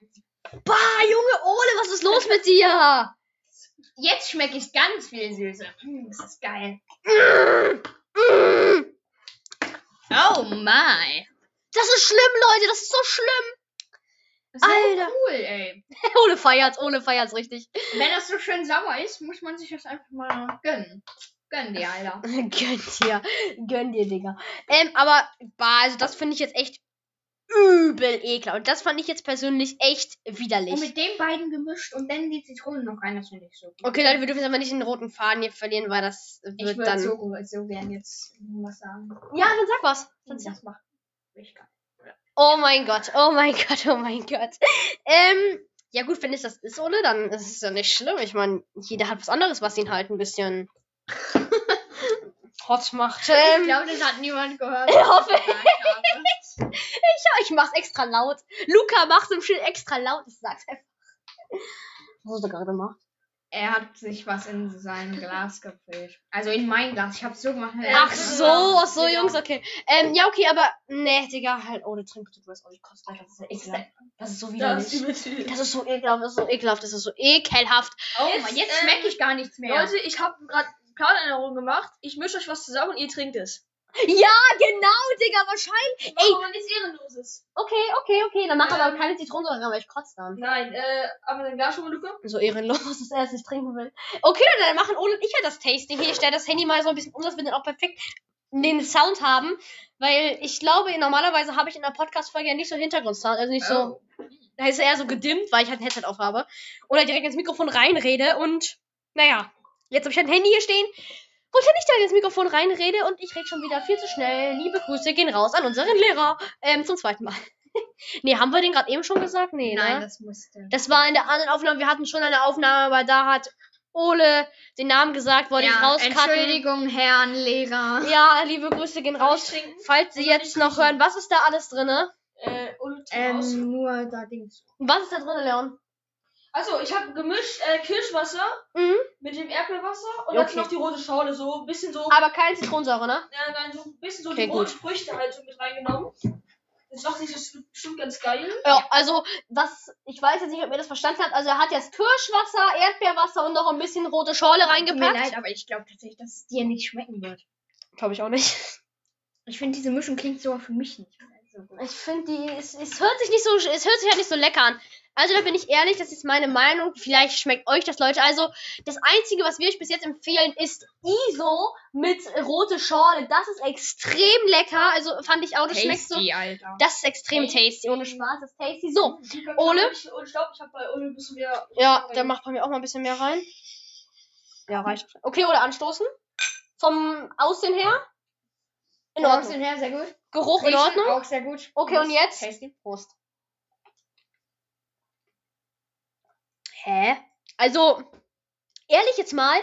Bah, Junge, Ole, was ist los mit dir? Jetzt schmecke ich ganz viel Süße. Mm, das ist geil. Oh my. Das ist schlimm, Leute, das ist so schlimm. Das ist Alter. cool, ey. (laughs) Ole feiert's, Ole feiert's richtig. Wenn das so schön sauer ist, muss man sich das einfach mal gönnen. Gönn dir, Alter. (laughs) Gönn dir. Gönn dir, Digga. Ähm, aber, bah, also das finde ich jetzt echt übel ekelhaft. Und das fand ich jetzt persönlich echt widerlich. Und mit den beiden gemischt und dann die Zitronen noch rein, das finde ich so gut. Okay, Leute, wir dürfen jetzt aber nicht den roten Faden hier verlieren, weil das Ich wird würde dann. so, so gern jetzt was sagen. Ja, dann sag was. Dann sag. Das macht. Ich kann. Oh mein Gott, oh mein Gott, oh mein Gott. Ähm, ja gut, wenn es das ist, Ole, dann ist es ja nicht schlimm. Ich meine, jeder hat was anderes, was ihn halt ein bisschen (laughs) hot macht. Ich Ähm, glaube, das hat niemand gehört. (laughs) Ich hoffe. was ich ich mach's extra laut. Luca macht's im Schild extra laut. Ich sag's einfach. Was hast du gerade gemacht? Er hat sich was in sein Glas gefüllt. Also in mein Glas. Ich hab's so gemacht. Ach so, ach so. Jungs, okay. Ähm, ja, okay, aber, nee, Digga, halt, ohne Trink bitte, du hast auch nicht kostet. Das ist ja ekelhaft. Das ist so Das widerlich. ist viel. Das ist so ekelhaft, das ist so ekelhaft, das ist so ekelhaft. Oh Jetzt, Mann, jetzt ähm, schmecke ich gar nichts mehr. Leute, ich habe gerade Planänderung gemacht. Ich mische euch was zusammen und ihr trinkt es. Ja, genau, Digga, wahrscheinlich. Ey, man nichts Ehrenloses. okay, okay, okay, dann mach Ähm, aber keine Zitronensäure weil ich kotze dann. Nein, äh, aber dein Glas schon mal, Luca? So ehrenlos, (laughs) dass er es nicht trinken will. Okay, dann machen Ole und ich ja das Tasting hier. Ich stelle das Handy mal so ein bisschen um, dass wir dann auch perfekt den Sound haben. Weil ich glaube, normalerweise habe ich in der Podcast-Folge ja nicht so Hintergrundsound. Also nicht so, Oh. da ist er eher so gedimmt, weil ich halt ein Headset auf habe. Oder direkt ins Mikrofon reinrede und, naja, jetzt habe ich halt ein Handy hier stehen, wo ich ja nicht direkt ins Mikrofon reinrede und ich rede schon wieder viel zu schnell. Liebe Grüße gehen raus an unseren Lehrer. Ähm, zum zweiten Mal. (laughs) nee, haben wir den gerade eben schon gesagt? Nee, Nein, ne? das musste. Das war in der anderen Aufnahme. Wir hatten schon eine Aufnahme, aber da hat Ole den Namen gesagt, wollte ich ja, rauskatten. Entschuldigung, Herrn Lehrer. Ja, liebe Grüße gehen raus. Ich? Falls Sie ich jetzt noch hören, was ist da alles drinne? Äh, und. Ähm, nur da Dings. Was ist da drinne, Leon? Also, ich habe gemischt äh, Kirschwasser Mhm. mit dem Erdbeerwasser und Okay. jetzt noch die rote Schale, so ein bisschen so, Aber keine Zitronensäure, ne? äh, nein, so ein bisschen so Okay, die roten gut. Früchte halt so mit reingenommen. Das macht sich das bestimmt ganz geil. Ja, also, was, ich weiß jetzt nicht, ob ihr das verstanden habt. Also, er hat jetzt Kirschwasser, Erdbeerwasser und noch ein bisschen rote Schorle Tut mir reingepackt. leid, aber ich glaube tatsächlich, dass es dir nicht schmecken wird. Glaube ich auch nicht. Ich finde, diese Mischung klingt so für mich nicht so gut. Ich finde die, es, es hört sich nicht so, es hört sich halt nicht so lecker an. Also da bin ich ehrlich, das ist meine Meinung. Vielleicht schmeckt euch das, Leute. Also das Einzige, was wir euch bis jetzt empfehlen, ist ISO mit rote Schorle. Das ist extrem lecker. Also fand ich auch, das schmeckt so. Alter. Das ist extrem tasty, ohne Spaß. Das ist tasty. So, Ole? Ich, ich glaube, ich habe bei Ole ein bisschen mehr. ja, der macht bei mir auch mal ein bisschen mehr rein. Ja, reicht. Okay, oder anstoßen? Vom Aussehen her? In In Ordnung. her, sehr gut. Geruch in Riechen Ordnung? Auch sehr gut. Okay, und jetzt? Tasty. Prost. Hä? Also, ehrlich jetzt mal,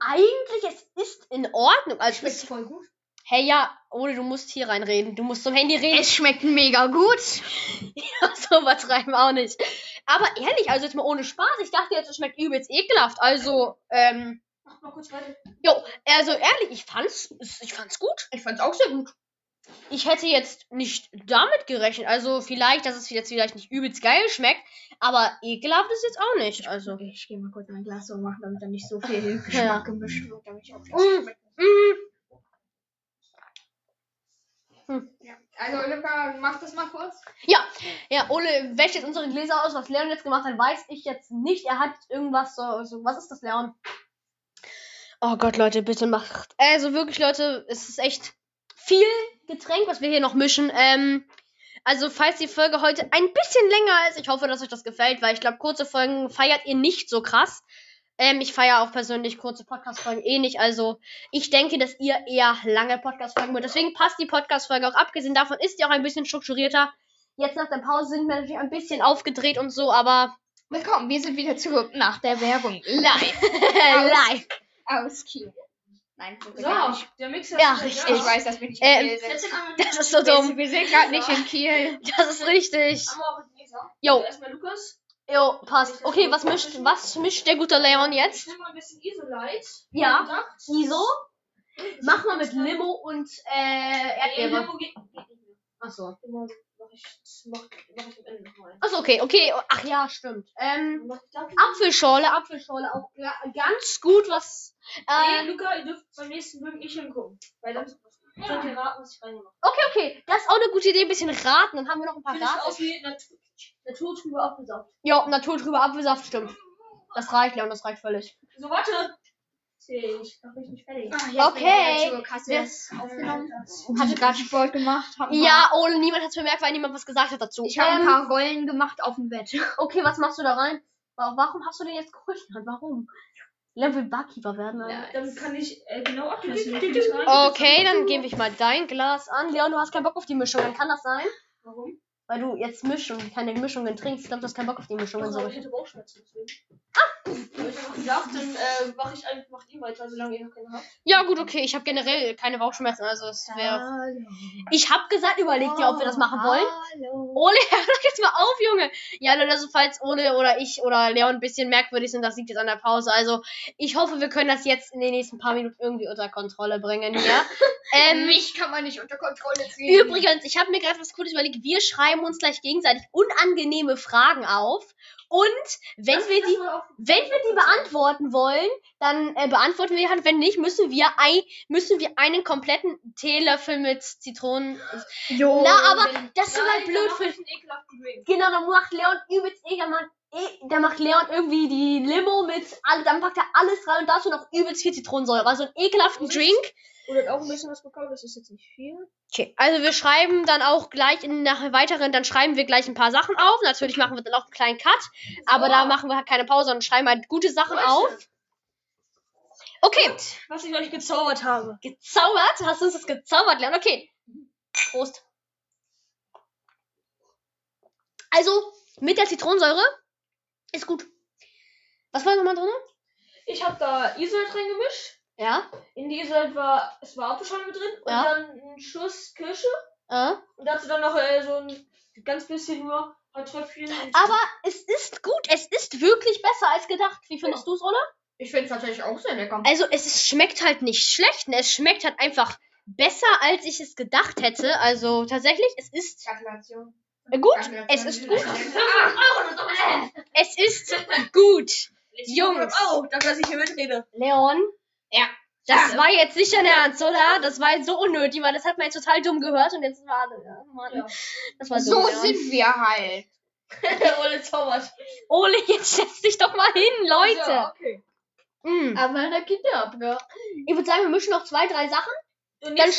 eigentlich es ist in Ordnung. Also, Schmeckt es, voll gut. hey, ja, Ole, du musst hier reinreden. Du musst zum Handy reden. Es schmeckt mega gut. (laughs) so übertreiben auch nicht. Aber ehrlich, also jetzt mal ohne Spaß. Ich dachte jetzt, es schmeckt übelst ekelhaft. Also, ähm, Mach mal kurz weiter. jo, also ehrlich, ich fand's, ich fand's gut. Ich fand's auch sehr gut. Ich hätte jetzt nicht damit gerechnet. Also vielleicht, dass es jetzt vielleicht nicht übelst geil schmeckt, aber ekelhaft ist jetzt auch nicht. Also. Ich gehe mal kurz mein Glas so machen, damit da nicht so viel Geschmack gemischt wird, damit ich auch Mm, mm, Ja. Also, Luca, mach das mal kurz. Ja, Ole wäscht jetzt unsere Gläser aus. Was Leon jetzt gemacht hat, weiß ich jetzt nicht. Er hat irgendwas so. so was ist das, Leon? Oh Gott, Leute, bitte macht. Also wirklich, Leute, es ist echt viel Getränk, was wir hier noch mischen. Ähm, also, falls die Folge heute ein bisschen länger ist, ich hoffe, dass euch das gefällt, weil ich glaube, kurze Folgen feiert ihr nicht so krass. Ähm, ich feiere auch persönlich kurze Podcast-Folgen eh nicht. Also, ich denke, dass ihr eher lange Podcast-Folgen wollt. Deswegen passt die Podcast-Folge auch. Abgesehen davon ist die auch ein bisschen strukturierter. Jetzt nach der Pause sind wir natürlich ein bisschen aufgedreht und so, aber Willkommen, wir sind wieder zurück nach der Werbung. Live. live. (laughs) Aus Kiel. Nein, so, der Mixer Ja, ist richtig. Ich weiß, dass wir nicht in Ähm, Kiel sind. Das ist so dumm. wir sind gerade nicht in Kiel. (laughs) Das ist richtig. Jo, Also erstmal Lukas. jo, passt. Okay, was mischt, was mischt der gute Leon Ich jetzt? nehme mal ein bisschen Isolite. Ja. ISO? Mach mal mit Limo und äh, Erdbeere. Achso. Ich, das mach, mach ich am Ende nochmal. Achso, okay, okay. Ach ja, stimmt. Ähm? Apfelschorle, Apfelschorle auch ga- ganz gut, was. Nee, Äh, Luca, ihr dürft beim nächsten Bögen nicht hingucken. Weil dann könnt ihr raten, was ich reingemacht okay, okay. Das ist auch eine gute Idee, ein bisschen raten. Dann haben wir noch ein paar habe. Ich Raten. aus wie Natur, naturtrüber Apfelsaft. Ja, naturtrüber Apfelsaft, stimmt. Das reicht, Leon, das reicht völlig. So, warte. Ich mach mich nicht fertig. Ah, jetzt bin ich Okay. das aufgenommen? Du gerade Sport gemacht? Ja, ohne niemand hat es bemerkt, weil niemand was gesagt hat dazu. Ich habe ein Ähm, paar Rollen gemacht auf dem Bett. (laughs) Okay, was machst du da rein? Wa- Warum hast du den jetzt geholt? Warum? Leon will Barkeeper werden. Ja. Dann kann ich äh, genau abmessen. (laughs) Ich Okay, dann gebe ich mal dein Glas an. Leon, du hast keinen Bock auf die Mischung. Dann kann das sein? Warum? Weil du jetzt mischst und keine Mischungen trinkst. Ich glaube, du hast keinen Bock auf die Mischungen so Also, ich richtig. hätte Bauchschmerzen. Ah! Gedacht, dann äh, mach ich einfach, macht ihr weiter, solange ihr noch keine habt. Ja, gut, okay. Ich habe generell keine Bauchschmerzen. Also, es wäre. Ich habe gesagt, überleg dir, ob wir das machen wollen. Hallo. Ole, (laughs) hör doch jetzt mal auf, Junge. Ja, Leute, also falls Ole oder ich oder Leon ein bisschen merkwürdig sind, das liegt jetzt an der Pause. Also, ich hoffe, wir können das jetzt in den nächsten paar Minuten irgendwie unter Kontrolle bringen hier. (laughs) ähm, Mich kann man nicht unter Kontrolle ziehen. übrigens, ich habe mir gerade was Cooles überlegt. Wir schreiben uns gleich gegenseitig unangenehme Fragen auf. Und wenn wir die, wenn wir die beantworten wollen, dann äh, beantworten wir halt. Wenn nicht, müssen wir ein, müssen wir einen kompletten Teelöffel mit Zitronen. Jo, Na, aber das ist dann blöd für. Genau, dann macht Leon übelst ekelhaft. Eh, da macht Leon irgendwie die Limo mit, dann packt er alles rein und dazu noch übelst viel Zitronensäure. Also einen ekelhaften Drink. Oder hat auch ein bisschen was bekommen, das ist jetzt nicht viel. Okay, also wir schreiben dann auch gleich in nach weiteren, dann schreiben wir gleich ein paar Sachen auf. Natürlich machen wir dann auch einen kleinen Cut, aber da machen wir halt keine Pause und schreiben halt gute Sachen Leute. auf. Okay, Was ich euch gezaubert habe. gezaubert. Hast du uns das gezaubert, Leon? Okay. Prost. Also, mit der Zitronensäure ist gut. Was war nochmal drin? Ich habe da Isolde reingemischt. Ja. In die Isolde war, es war Apfelschorle mit drin. Und Ja. dann ein Schuss Kirsche. Äh. Und dazu dann noch äh, so ein ganz bisschen nur ein Tröpfchen. Aber es ist gut. Es ist wirklich besser als gedacht. Wie findest du's, oder? Ich finde es tatsächlich auch sehr lecker. Also, es ist, schmeckt halt nicht schlecht. Ne? Es schmeckt halt einfach besser, als ich es gedacht hätte. Also, tatsächlich, es ist Gratulation. gut. Es ist gut. (laughs) Es ist gut. Jungs. Oh, dass ich hier mitrede. Leon. Ja. Das war jetzt nicht dein Ernst, oder? Das war jetzt so unnötig, weil das hat man jetzt total dumm gehört und jetzt war ja, Mann, Ja. das war dumm. So Leon. sind wir halt. (laughs) Ole zaubert. Ole, jetzt setz dich doch mal hin, Leute. Ja, okay. Mm. Aber der Kinderabgabe. Ich würde sagen, wir mischen noch zwei, drei Sachen. Und Dann,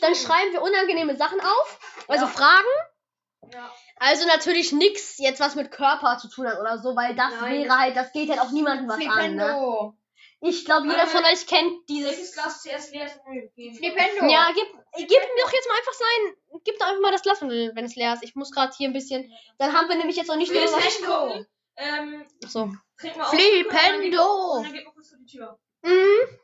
dann schreiben wir unangenehme Sachen auf. Also Ja. Fragen. Ja. Also natürlich nichts jetzt was mit Körper zu tun hat oder so, weil das Nein. wäre halt, das geht halt auch niemandem was an. Ne? Ich glaube, jeder von euch kennt Welches dieses. Glas zuerst leer ist, ich. Flipendo. Ja, gib, gib ihm doch jetzt mal einfach sein. Gib doch einfach mal das Glas, wenn es leer ist. Ich muss gerade hier ein bisschen. Dann haben wir nämlich jetzt noch nicht nur was. Ähm, So. Flipendo. Und dann geht mal kurz vor die Tür. Mhm.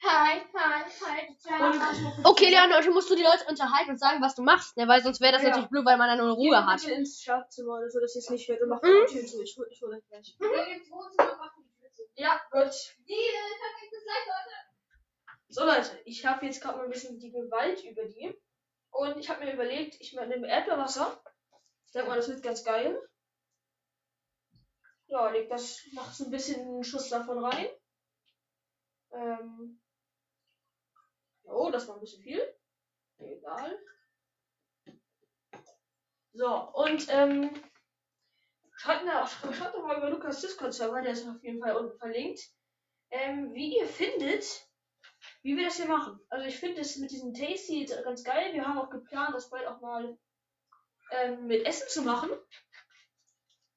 Hi, hi, hi. Okay, Leon, heute musst du die Leute unterhalten und sagen, was du machst, ne? Weil sonst wäre das Ja. natürlich blöd, weil man dann nur Ruhe hat. bitte ins Schlafzimmer oder so, dass ihr es nicht hört. Und mach Mhm. die Tür zu. Ich hol, ich hol euch gleich. Ja, gut. So Leute, ich habe jetzt gerade mal ein bisschen die Gewalt über die. Und ich habe mir überlegt, ich nehme Erdbeerwasser. Ich denke mal, das wird ganz geil. Ja, leg das, mach so ein bisschen einen Schuss davon rein. Ähm. Oh, das war ein bisschen viel. Egal. So, und ähm. Schreibt, mir, schreibt doch mal über Lukas Discord-Server, der ist auf jeden Fall unten verlinkt. Ähm, wie ihr findet, wie wir das hier machen. Also ich finde es mit diesem Tasty ganz geil. Wir haben auch geplant, das bald auch mal ähm, mit Essen zu machen.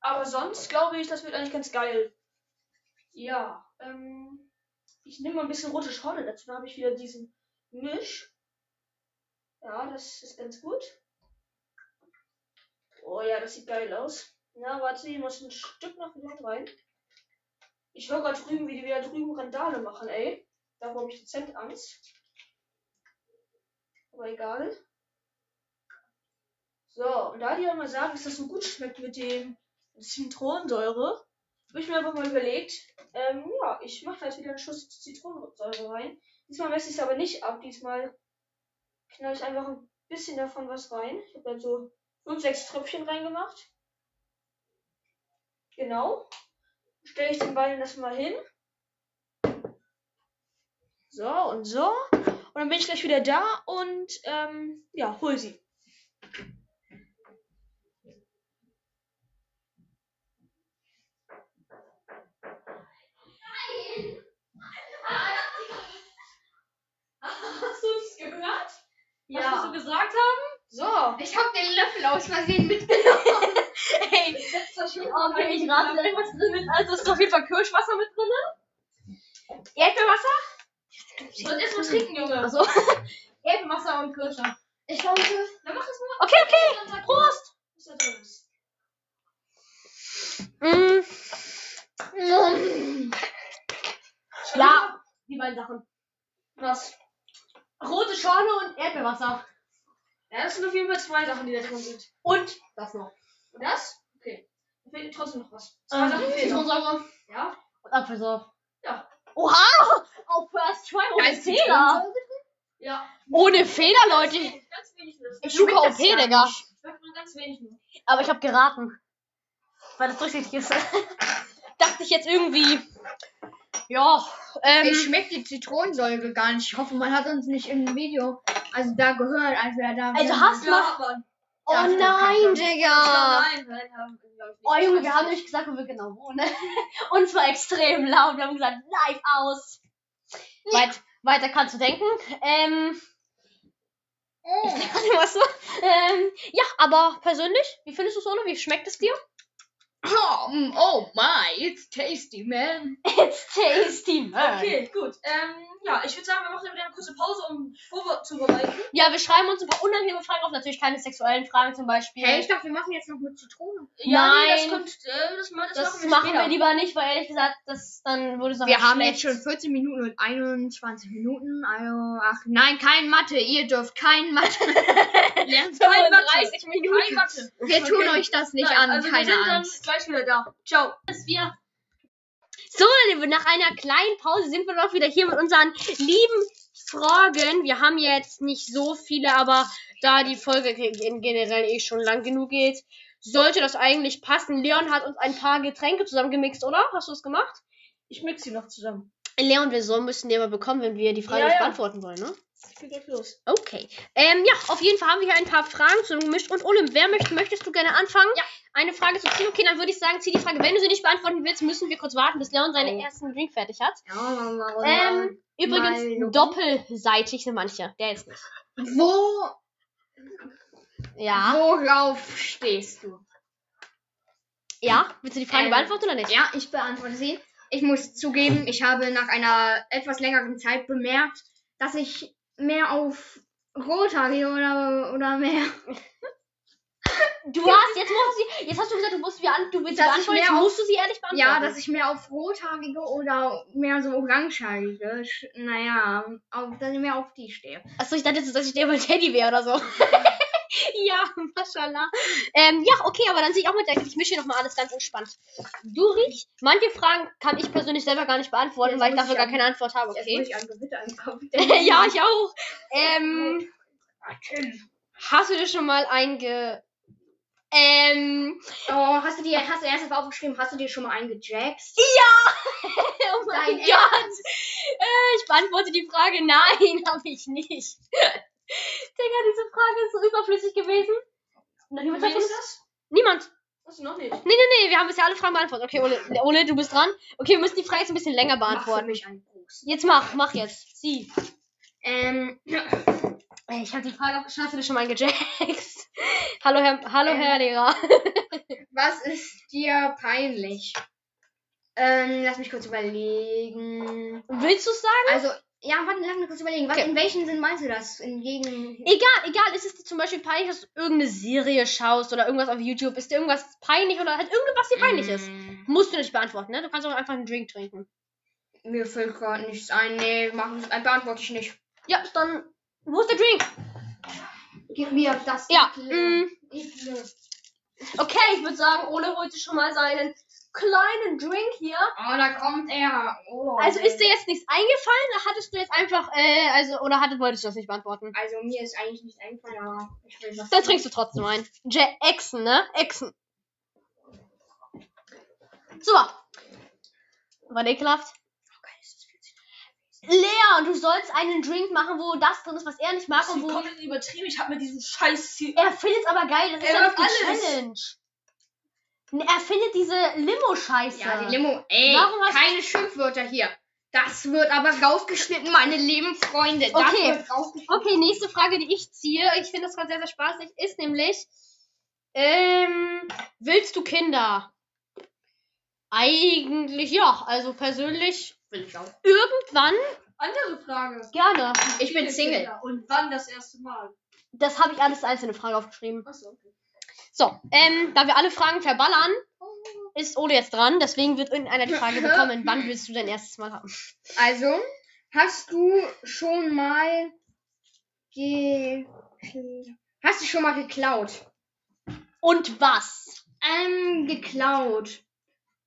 Aber sonst glaube ich, das wird eigentlich ganz geil. Ja, ähm, ich nehme mal ein bisschen rote Schorle dazu. Dann habe ich wieder diesen Misch. Ja, das ist ganz gut. Oh ja, das sieht geil aus. Na, warte, hier muss ein Stück noch wieder rein. Ich höre gerade drüben, wie die wieder drüben Randale machen, ey. Davor habe ich dezent Angst. Aber egal. So, und da die ja mal sagen, dass das so gut schmeckt mit dem Zitronensäure, habe ich mir einfach mal überlegt, ähm, ja, ich mache da jetzt wieder einen Schuss Zitronensäure rein. Diesmal messe ich es aber nicht ab. Diesmal knall ich einfach ein bisschen davon was rein. Ich habe dann so 5, 6 Tröpfchen reingemacht. Genau. Stelle ich den Beinen das mal hin. So und so. Und dann bin ich gleich wieder da und ähm, ja, hol sie. Hast du es gehört? Ja. Was wir so gesagt haben? So. Ich hab den Löffel aus Versehen mitgenommen. Hey, okay, ich rate, da irgendwas drin ist. Also ist auf jeden Fall Kirschwasser mit drin. Erdbeerwasser? Ich soll erstmal trinken, Junge. Also (laughs) Erdbeerwasser und Kirsche. Ich glaube, Dann mach es mal. Okay, okay. Prost. Was da drin ist. Mm, mm, ja, die beiden Sachen. Was? Rote Schorle und Erdbeerwasser. Ja, das sind auf jeden Fall zwei Sachen, die da drin sind. Und das noch. Und das? Okay. Da fehlt trotzdem noch was. Zwei Ähm, Sachen fehlen. Zitronensäure Ja? und Apfelsaft. Ja. Oha! Auf First Try ohne Fehler. Ja. Ohne Fehler, Leute. Ganz wenig nur. Ich schmeck OP, Digga. Schmeckt nur ganz wenig nur. Aber ich habe geraten. Weil das durchsichtig ist. (laughs) Dachte ich jetzt irgendwie. Ja. Ähm, Ich schmecke die Zitronensäure gar nicht. Ich hoffe, man hat uns nicht im Video, also da gehört, als wir da Also hast- Ja, Mann. oh Ja, nein, kann Digga. Nein, nein, haben ich, nicht. Oh Junge, wir haben nämlich gesagt, wo wir genau wohnen. (laughs) Und zwar extrem laut. Wir haben gesagt, live aus. Weit, weiter kannst du denken. Ähm, (laughs) Oh. was so? Ähm, ja, aber persönlich, wie findest du es, Ole? Wie schmeckt es dir? Oh, mm, oh my, it's tasty, man. It's tasty, man. Okay, gut. Ähm, ja, ich würde sagen, wir machen wieder eine kurze Pause, um vorzubereiten. Ja, wir schreiben uns ein paar unangenehme Fragen auf. Natürlich keine sexuellen Fragen zum Beispiel. Hey, ich dachte, wir machen jetzt noch mit Zitrone. Ja, nee, das Nein. kommt, äh, das, das, das machen wir machen wir lieber nicht, weil ehrlich gesagt, das dann würde es noch Wir haben schlecht. jetzt schon 14 Minuten und 21 Minuten. Also, ach nein, kein Mathe. Ihr dürft kein Mathe. (laughs) Lernt Kein Mathe. 35 Minuten. Kein Mathe. Wir tun Okay. euch das nicht Nein, an, also keine Angst. Gleich wieder da. Ciao. dass wir. So, nach einer kleinen Pause sind wir noch wieder hier mit unseren lieben Fragen. Wir haben jetzt nicht so viele, aber da die Folge ge- gen- generell eh schon lang genug geht, sollte das eigentlich passen. Leon hat uns ein paar Getränke zusammengemixt, oder? Hast du es gemacht? Ich mix sie noch zusammen. Leon, wir sollen müssen die aber bekommen, wenn wir die Frage Ja, nicht ja. beantworten wollen, ne? Geht gleich los. Okay. Ähm, ja, auf jeden Fall haben wir hier ein paar Fragen zusammengemischt. Und Olim, wer möchte, möchtest du gerne anfangen? Ja. Eine Frage zu ziehen. Okay, dann würde ich sagen, zieh die Frage. Wenn du sie nicht beantworten willst, müssen wir kurz warten, bis Leon seinen Oh. ersten Drink fertig hat. Ja, warum? Ähm, übrigens, Mal- doppelseitig sind manche. Der ist nicht. Wo, Ja. worauf stehst du? Ja? Willst du die Frage Ähm, beantworten oder nicht? Ja, ich beantworte sie. Ich muss zugeben, ich habe nach einer etwas längeren Zeit bemerkt, dass ich mehr auf Rothaarige oder, oder mehr. Du hast, jetzt musst du sie, jetzt hast du gesagt, du musst sie an, du willst sie Dass beantworten, jetzt musst du sie ehrlich beantworten. Ja, dass ich mehr auf Rothaarige oder mehr so Orangehaarige, naja, auf, dass ich mehr auf die stehe. Achso, ich dachte jetzt, dass ich der mal Teddy wäre oder so. (laughs) (laughs) ja, mashallah. Ähm, ja, okay, aber dann sehe ich auch mit der, ich mische hier nochmal alles ganz entspannt. Duri, manche Fragen kann ich persönlich selber gar nicht beantworten, Jetzt weil ich dafür ich gar an- keine Antwort habe, okay? ich einkaufen. (laughs) ja, ich auch. Ähm, hast du dir schon mal einge... Ähm, Oh, hast du dir, hast du erst aufgeschrieben, hast du dir schon mal eingejaxt? (laughs) oh mein Dein Gott. Äh, ich beantworte die Frage, nein, habe ich nicht. Digga, diese Frage ist so überflüssig gewesen. Noch ist uns- das? Niemand. Was noch nicht? Nee, nee, nee, wir haben bisher alle Fragen beantwortet. Okay, Ole, Ole, du bist dran. Okay, wir müssen die Frage jetzt ein bisschen länger Mach für beantworten. mich einen Gruß. Jetzt mach, mach jetzt. Sie. Ähm, (clears throat) Ich habe die Frage aufgeschrieben, hast du schon mal gejaxt? (laughs) hallo, Herr, hallo, Ähm. Herr Lehrer. (laughs) was ist dir peinlich? Ähm, lass mich kurz überlegen. Willst du sagen? Also, ja, warte, lass mich kurz überlegen. Was, Okay. In welchem Sinn meinst du das? In gegen. Egal, egal, ist es dir zum Beispiel peinlich, dass du irgendeine Serie schaust oder irgendwas auf YouTube? Ist dir irgendwas peinlich oder halt irgendwas dir peinlich ist? Mm, Musst du nicht beantworten, ne? Du kannst auch einfach einen Drink trinken. Mir fällt gerade nichts ein. Nee, mach, äh, beantworte ich nicht. Ja, dann. Wo ist der Drink? Gib mir das. Ja, mm, okay, ich würde sagen, Ole holt sich schon mal seinen kleinen Drink hier. Oh, da kommt er. Oh, Also ist dir jetzt nichts eingefallen oder hattest du jetzt einfach, äh, also, oder hattet, wolltest du das nicht beantworten? Also, mir ist eigentlich nichts eingefallen, aber ich will was. Dann trinkst du trotzdem ein. Ja, Echsen, ne? Echsen. So. War ekelhaft. Leon, du sollst einen Drink machen, wo das drin ist, was er nicht mag Das und ist wo. komplett übertrieben. Ich habe mit diesem scheiß Ziel. Er findet's aber geil, das ist Er ja doch macht die alles. Challenge. Er findet diese Limo-Scheiße. Ja, die Limo. Ey, Warum hast- keine Schimpfwörter hier. Das wird aber rausgeschnitten, meine lieben Freunde. Das Okay. wird rausgeschnitten. Okay, nächste Frage, die ich ziehe. Ich finde das gerade sehr, sehr spaßig. Ist nämlich, ähm, willst du Kinder? Eigentlich ja. Also persönlich Will ich auch. Irgendwann Andere Frage. gerne. Ich bin Single. Und wann das erste Mal? Das habe ich alles als eine Frage aufgeschrieben. Achso, okay. So, ähm, da wir alle Fragen verballern, ist Ole jetzt dran. Deswegen wird irgendeiner die Frage bekommen, wann willst du dein erstes Mal haben? Also, hast du schon mal ge Hast du schon mal geklaut? Und was? Ähm, geklaut.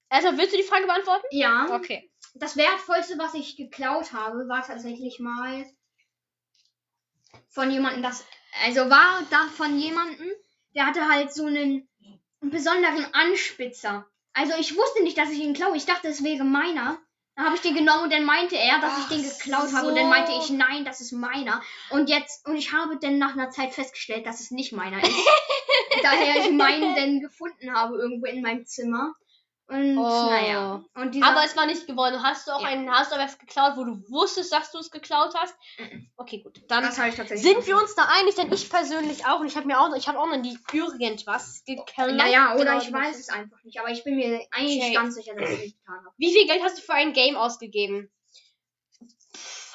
Also, willst du die Frage beantworten? Ja. Okay. Das wertvollste, was ich geklaut habe, war tatsächlich mal von jemandem, das also war da von jemandem, der hatte halt so einen besonderen Anspitzer. Also ich wusste nicht, dass ich ihn klaue. Ich dachte, es wäre meiner. Dann habe ich den genommen und dann meinte er, dass ich Ach den geklaut habe. Und dann so. meinte ich, nein, das ist meiner. Und jetzt, und ich habe dann nach einer Zeit festgestellt, dass es nicht meiner ist. (laughs) Daher ich meinen dann gefunden habe irgendwo in meinem Zimmer. Und Oh. naja. Und Aber es war nicht geworden. Hast du auch Ja. einen, hast du was geklaut, wo du wusstest, dass du es geklaut hast? Okay, gut. Dann sind wir uns da einig, denn ich persönlich auch. Und ich habe mir auch, ich habe auch noch nie irgendwas geklaut. Naja, oder Genau, ich weiß es einfach nicht. Aber ich bin mir eigentlich Okay. ganz sicher, dass ich es getan habe. Wie viel Geld hast du für ein Game ausgegeben?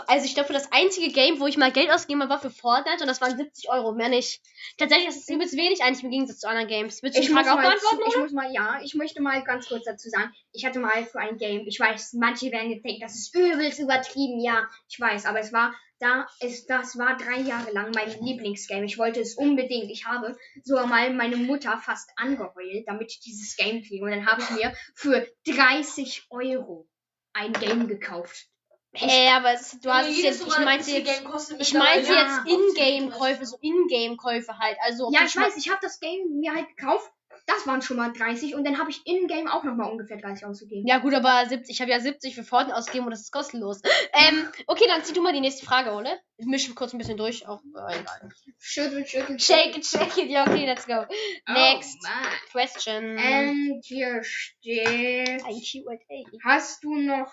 Also ich glaube, das einzige Game, wo ich mal Geld ausgegeben habe, war für Fortnite und das waren 70 Euro, mehr nicht. Tatsächlich ist es übelst wenig eigentlich im Gegensatz zu anderen Games. Willst du die Frage auch mal, beantworten, zu- ich muss mal, ja, ich möchte mal ganz kurz dazu sagen, ich hatte mal für ein Game, ich weiß, manche werden jetzt denken, das ist übelst übertrieben, ja, ich weiß, aber es war, da ist, das war drei Jahre lang mein Lieblingsgame. Ich wollte es unbedingt. Ich habe sogar mal meine Mutter fast angeheult, damit ich dieses Game kriege. Und dann habe ich mir für 30 Euro ein Game gekauft. Äh, aber es, du hast es jetzt, ich meinte jetzt, ich meinte jetzt Ingame-Käufe, so Ingame-Käufe halt. Also Ja, ich weiß, ich habe das Game mir halt gekauft. Das waren schon mal 30 und dann habe ich in-game auch nochmal ungefähr 30 ausgegeben. Ja gut, aber 70, ich habe ja 70 für Fortnite ausgegeben und das ist kostenlos. (laughs) Ähm, okay, dann zieh du mal die nächste Frage, oder? Ich mische kurz ein bisschen durch, auch äh, egal. Schüttel, schüttel, Shake it, shake it, ja okay, let's go. Next Oh, Mann. question. Ähm, hier steht. Hast du noch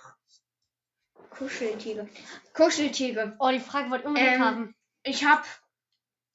Kuscheltiere? Kuscheltiere. Oh, die Frage wollte ich unbedingt Ähm, haben. Ich habe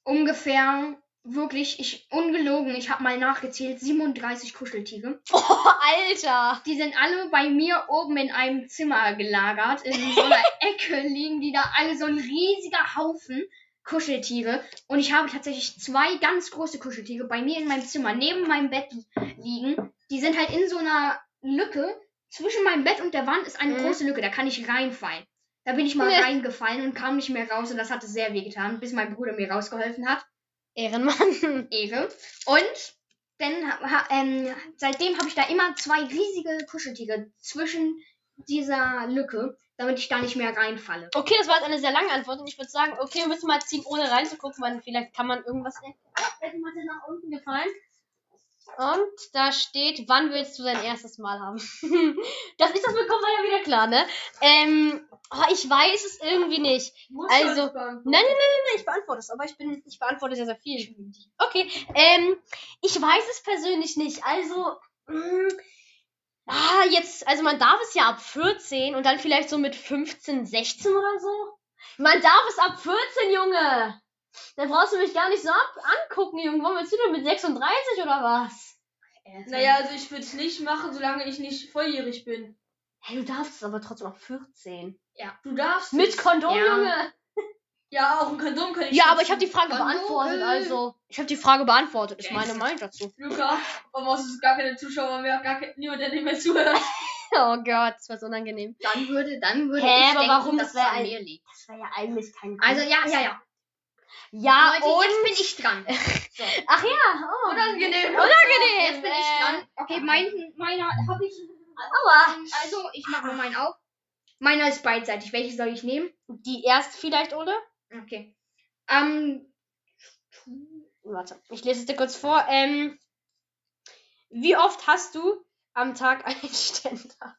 ungefähr wirklich, ich ungelogen, ich habe mal nachgezählt, 37 Kuscheltiere. (laughs) Oh, Alter. Die sind alle bei mir oben in einem Zimmer gelagert. In so einer (laughs) Ecke liegen die da alle so ein riesiger Haufen Kuscheltiere. Und ich habe tatsächlich zwei ganz große Kuscheltiere bei mir in meinem Zimmer neben meinem Bett liegen. Die sind halt in so einer Lücke. Zwischen meinem Bett und der Wand ist eine Mhm. große Lücke, da kann ich reinfallen. Da bin ich mal Nee. reingefallen und kam nicht mehr raus und das hatte sehr weh getan, bis mein Bruder mir rausgeholfen hat. Ehrenmann. (laughs) Ehre. Und dann, ha, ähm, seitdem habe ich da immer zwei riesige Kuscheltiere zwischen dieser Lücke, damit ich da nicht mehr reinfalle. Okay, das war jetzt eine sehr lange Antwort und ich würde sagen, okay, wir müssen mal ziehen, ohne reinzugucken, weil vielleicht kann man irgendwas. Ah, ist nach unten gefallen. Und da steht, wann willst du dein erstes Mal haben? Dass (laughs) ich das bekomme, war ja wieder klar, ne? Ähm, oh, ich weiß es irgendwie nicht. Musst Also, das? Nein, nein, nein, nein, ich beantworte es, aber ich bin, ich beantworte sehr, sehr viel. Okay, ähm, ich weiß es persönlich nicht. Also, mh, ah, jetzt, also man darf es ja ab 14 und dann vielleicht so mit 15, 16 oder so. Man darf es ab 14, Junge. Da brauchst du mich gar nicht so ab angucken, Junge. Warum willst du denn mit 36 oder was? Naja, also ich würde es nicht machen, solange ich nicht volljährig bin. Hey, du darfst es aber trotzdem ab 14. Du darfst Mit es. Kondom, Ja. Junge. Ja, auch ein Kondom kann ich Ja, aber ich habe die Frage Kondom, beantwortet, also. Ich habe die Frage beantwortet, ist meine. Meinung dazu. Luca, warum hast du gar keine Zuschauer mehr? Gar kein, niemand, der nicht mehr zuhört. (laughs) Oh Gott, das war so unangenehm. Dann würde, dann würde Hä, ich aber denken, warum? dass Das wär es an ein- mir liegt. Das war ja eigentlich kein Also ja, ja, ja. Ja, Leute, und. jetzt bin ich dran. So. (laughs) Ach ja, oh. Unangenehm. Unangenehm. Jetzt bin ich äh, dran. Okay, mein, meiner habe ich. Aua. Also, ich mache mal meinen auf. Meiner ist beidseitig. Welche soll ich nehmen? Die erste vielleicht, oder? Okay. Ähm, Warte, ich lese es dir kurz vor. Ähm, wie oft hast du am Tag einen (laughs) Ständer?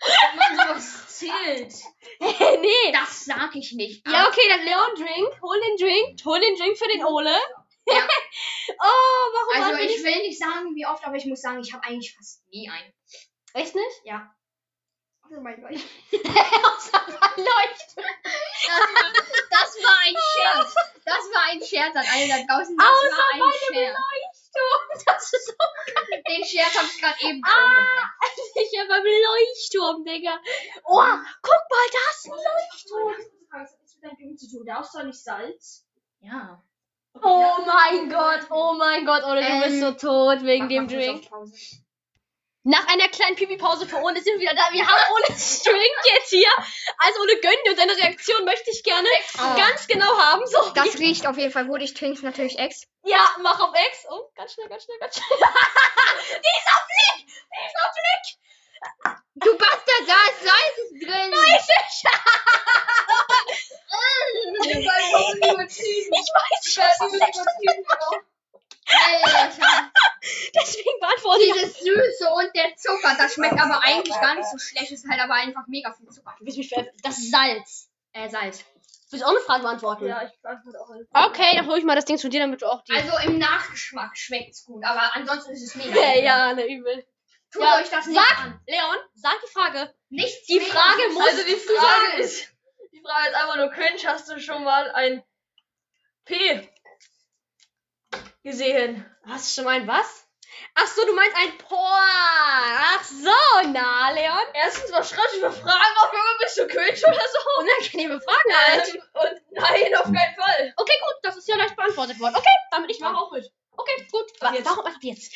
Ob man sowas zählt. nee. das sag ich nicht. Ja, okay, dann Leon, Drink. Hol den Drink. Hol den Drink für den Ole. Ja. (laughs) oh, warum Also, ich will nicht sagen, wie oft, aber ich muss sagen, ich habe eigentlich fast nie einen. Echt nicht? Ja. Also, mein Gott. (laughs) Außer man leuchtet. Das war ein Scherz. Das war ein Scherz an alle da draußen. Das Außer war ein Scherz. Leuchtturm. (laughs) Das ist so Den Scherz habe ich gerade eben Ah. gemacht. (laughs) sicher beim Leuchtturm, Digga. Oh, guck mal, da ist ein Leuchtturm. Was hat das mit deinem Drink zu tun? Da ist doch nicht Salz. Ja. Oh mein Gott, oh mein Gott, oder du Ähm, bist so tot wegen dem Drink. Auf. Nach einer kleinen Pipi-Pause für Ole sind wir wieder da. Wir haben Ole's (laughs) Drink jetzt hier. Also Ole gönnt dir und seine Reaktion möchte ich gerne Oh. ganz genau haben. So, Das riecht auf jeden Fall gut. Ich trinke es natürlich ex. ja, mach auf Ex. Oh, ganz schnell, ganz schnell, ganz schnell. (laughs) Dieser Blick, dieser Blick. Du Bastard, da ist Salz drin. Weiß ich. Ich weiß Ich weiß, ich weiß. Alter. Deswegen beantworte ich. Dieses Süße und der Zucker, das schmeckt aber eigentlich gar nicht so schlecht. Ist halt aber einfach mega viel Zucker. Du willst mich ver- Das ist Salz. Äh, Salz. Willst du auch eine Frage beantworten? Ja, ich beantworte auch eine. Okay, dann hol ich mal das Ding zu dir, damit du auch die. Also im Nachgeschmack schmeckt's gut, aber ansonsten ist es mega. ja, ja, ne, übel. Tut Ja, euch das nicht sag- an. Leon, sag die Frage. Nichts Die mega Frage süß. muss- Also die Frage ist, die Frage ist einfach nur cringe. Hast du schon mal ein P gesehen? Hast du schon mal ein was? Ach so, du meinst ein Por. Ach so, na, Leon. Erstens, was schreibst du für Fragen auf? Junge, bist du cringe oder so? Unangenehme Fragen halt. Ähm, und nein, auf keinen Fall. Okay, gut, das ist ja leicht beantwortet worden. Okay, damit ich Mach mache. auch mit. Okay, gut. Ab jetzt. Warum ab jetzt?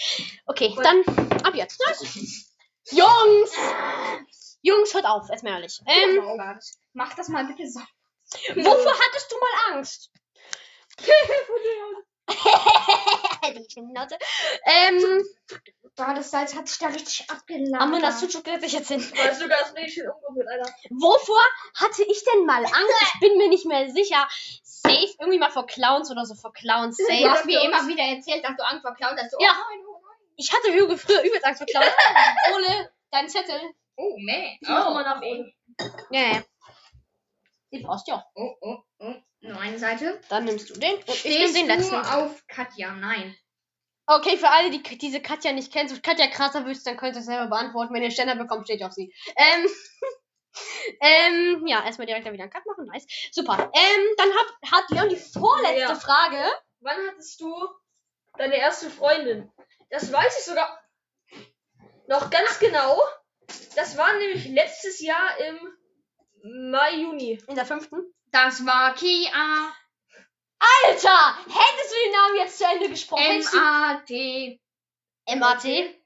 Okay, Gut. dann ab jetzt. Jungs! Jungs, hört auf, erstmal ehrlich. Ähm, Oh. Mach das mal bitte so. wovor hattest du mal Angst? (laughs) (laughs) Die Schnauze. Ähm, Boah, das Salz hat sich da richtig abgeladen. Amon, das Sucuk setzt sich jetzt hin. Du weißt sogar, das richtig schön umgeführt, Alter. Wovor hatte ich denn mal Angst? Ich bin mir nicht mehr sicher. Safe, irgendwie mal vor Clowns oder so, vor Clowns. Du Safe. hast mir immer wieder erzählt, dass du Angst vor Cloud hast. So, Ja. Oh, nein, oh, nein. Ich hatte Hüge früher übelst Angst vor Clowns. (laughs) Ole, dein Zettel. oh man. Ich mach oh, mal nach nee. oben. Ja, ja. Den brauchst du ja. Oh, oh, oh. Nur eine Seite. Dann nimmst du den und ich nehme den letzten. du auf Katja? Nein. Okay, für alle, die diese Katja nicht kennen, so Katja krasser wisst, dann könnt ihr es selber beantworten. Wenn ihr Ständer bekommt, steht ihr auf sie. Ähm, (laughs) ähm, ja, erstmal direkt dann wieder einen Cut machen. Nice. Super. Ähm, dann hat, hat Leon die vorletzte Ja. Frage. Wann hattest du deine erste Freundin? Das weiß ich sogar noch ganz genau. Das war nämlich letztes Jahr im Mai, Juni. In der fünften. Das war Kia. Alter! Hättest du den Namen jetzt zu Ende gesprochen? M-A-T. M-A-T?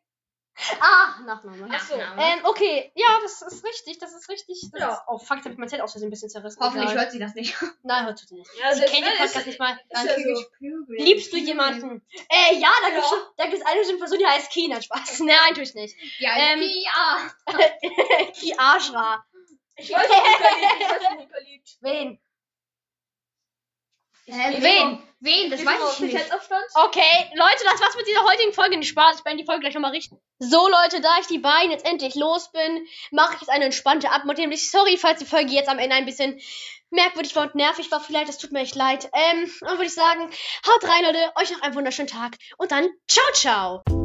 Ach, Nachname. Ach. Nachname. Ähm, okay. Ja, das ist richtig, das ist richtig. Das Ja. Ist, oh, fuck, jetzt hab ich mein Zettel aus Versehen ein bisschen zerrissen. Hoffentlich Egal. hört sie das nicht. (laughs) Nein, hört sie nicht. Ja, Sie selbst kennt den Podcast nicht mal. Ja so. Prügel. Liebst du jemanden? Äh, ja, da Ja. da gibt's eine bestimmte Person, die heißt Kina. Spaß. (laughs) Nein, natürlich nicht. Ja, Ähm, Kia. (laughs) Ki Ashra. Ich weiß nicht, Luca liebt. Wen? Hä, wen? Wen? Das weiß ich nicht. Okay, Leute, das war's mit dieser heutigen Folge. Nicht Spaß, ich beende die Folge gleich nochmal richten. So, Leute, da ich die beiden jetzt endlich los bin, mache ich jetzt eine entspannte Abmod. Sorry, falls die Folge jetzt am Ende ein bisschen merkwürdig war und nervig war. Vielleicht, es tut mir echt leid. Ähm, und würde ich sagen, haut rein, Leute. Euch noch einen wunderschönen Tag. Und dann, ciao, ciao.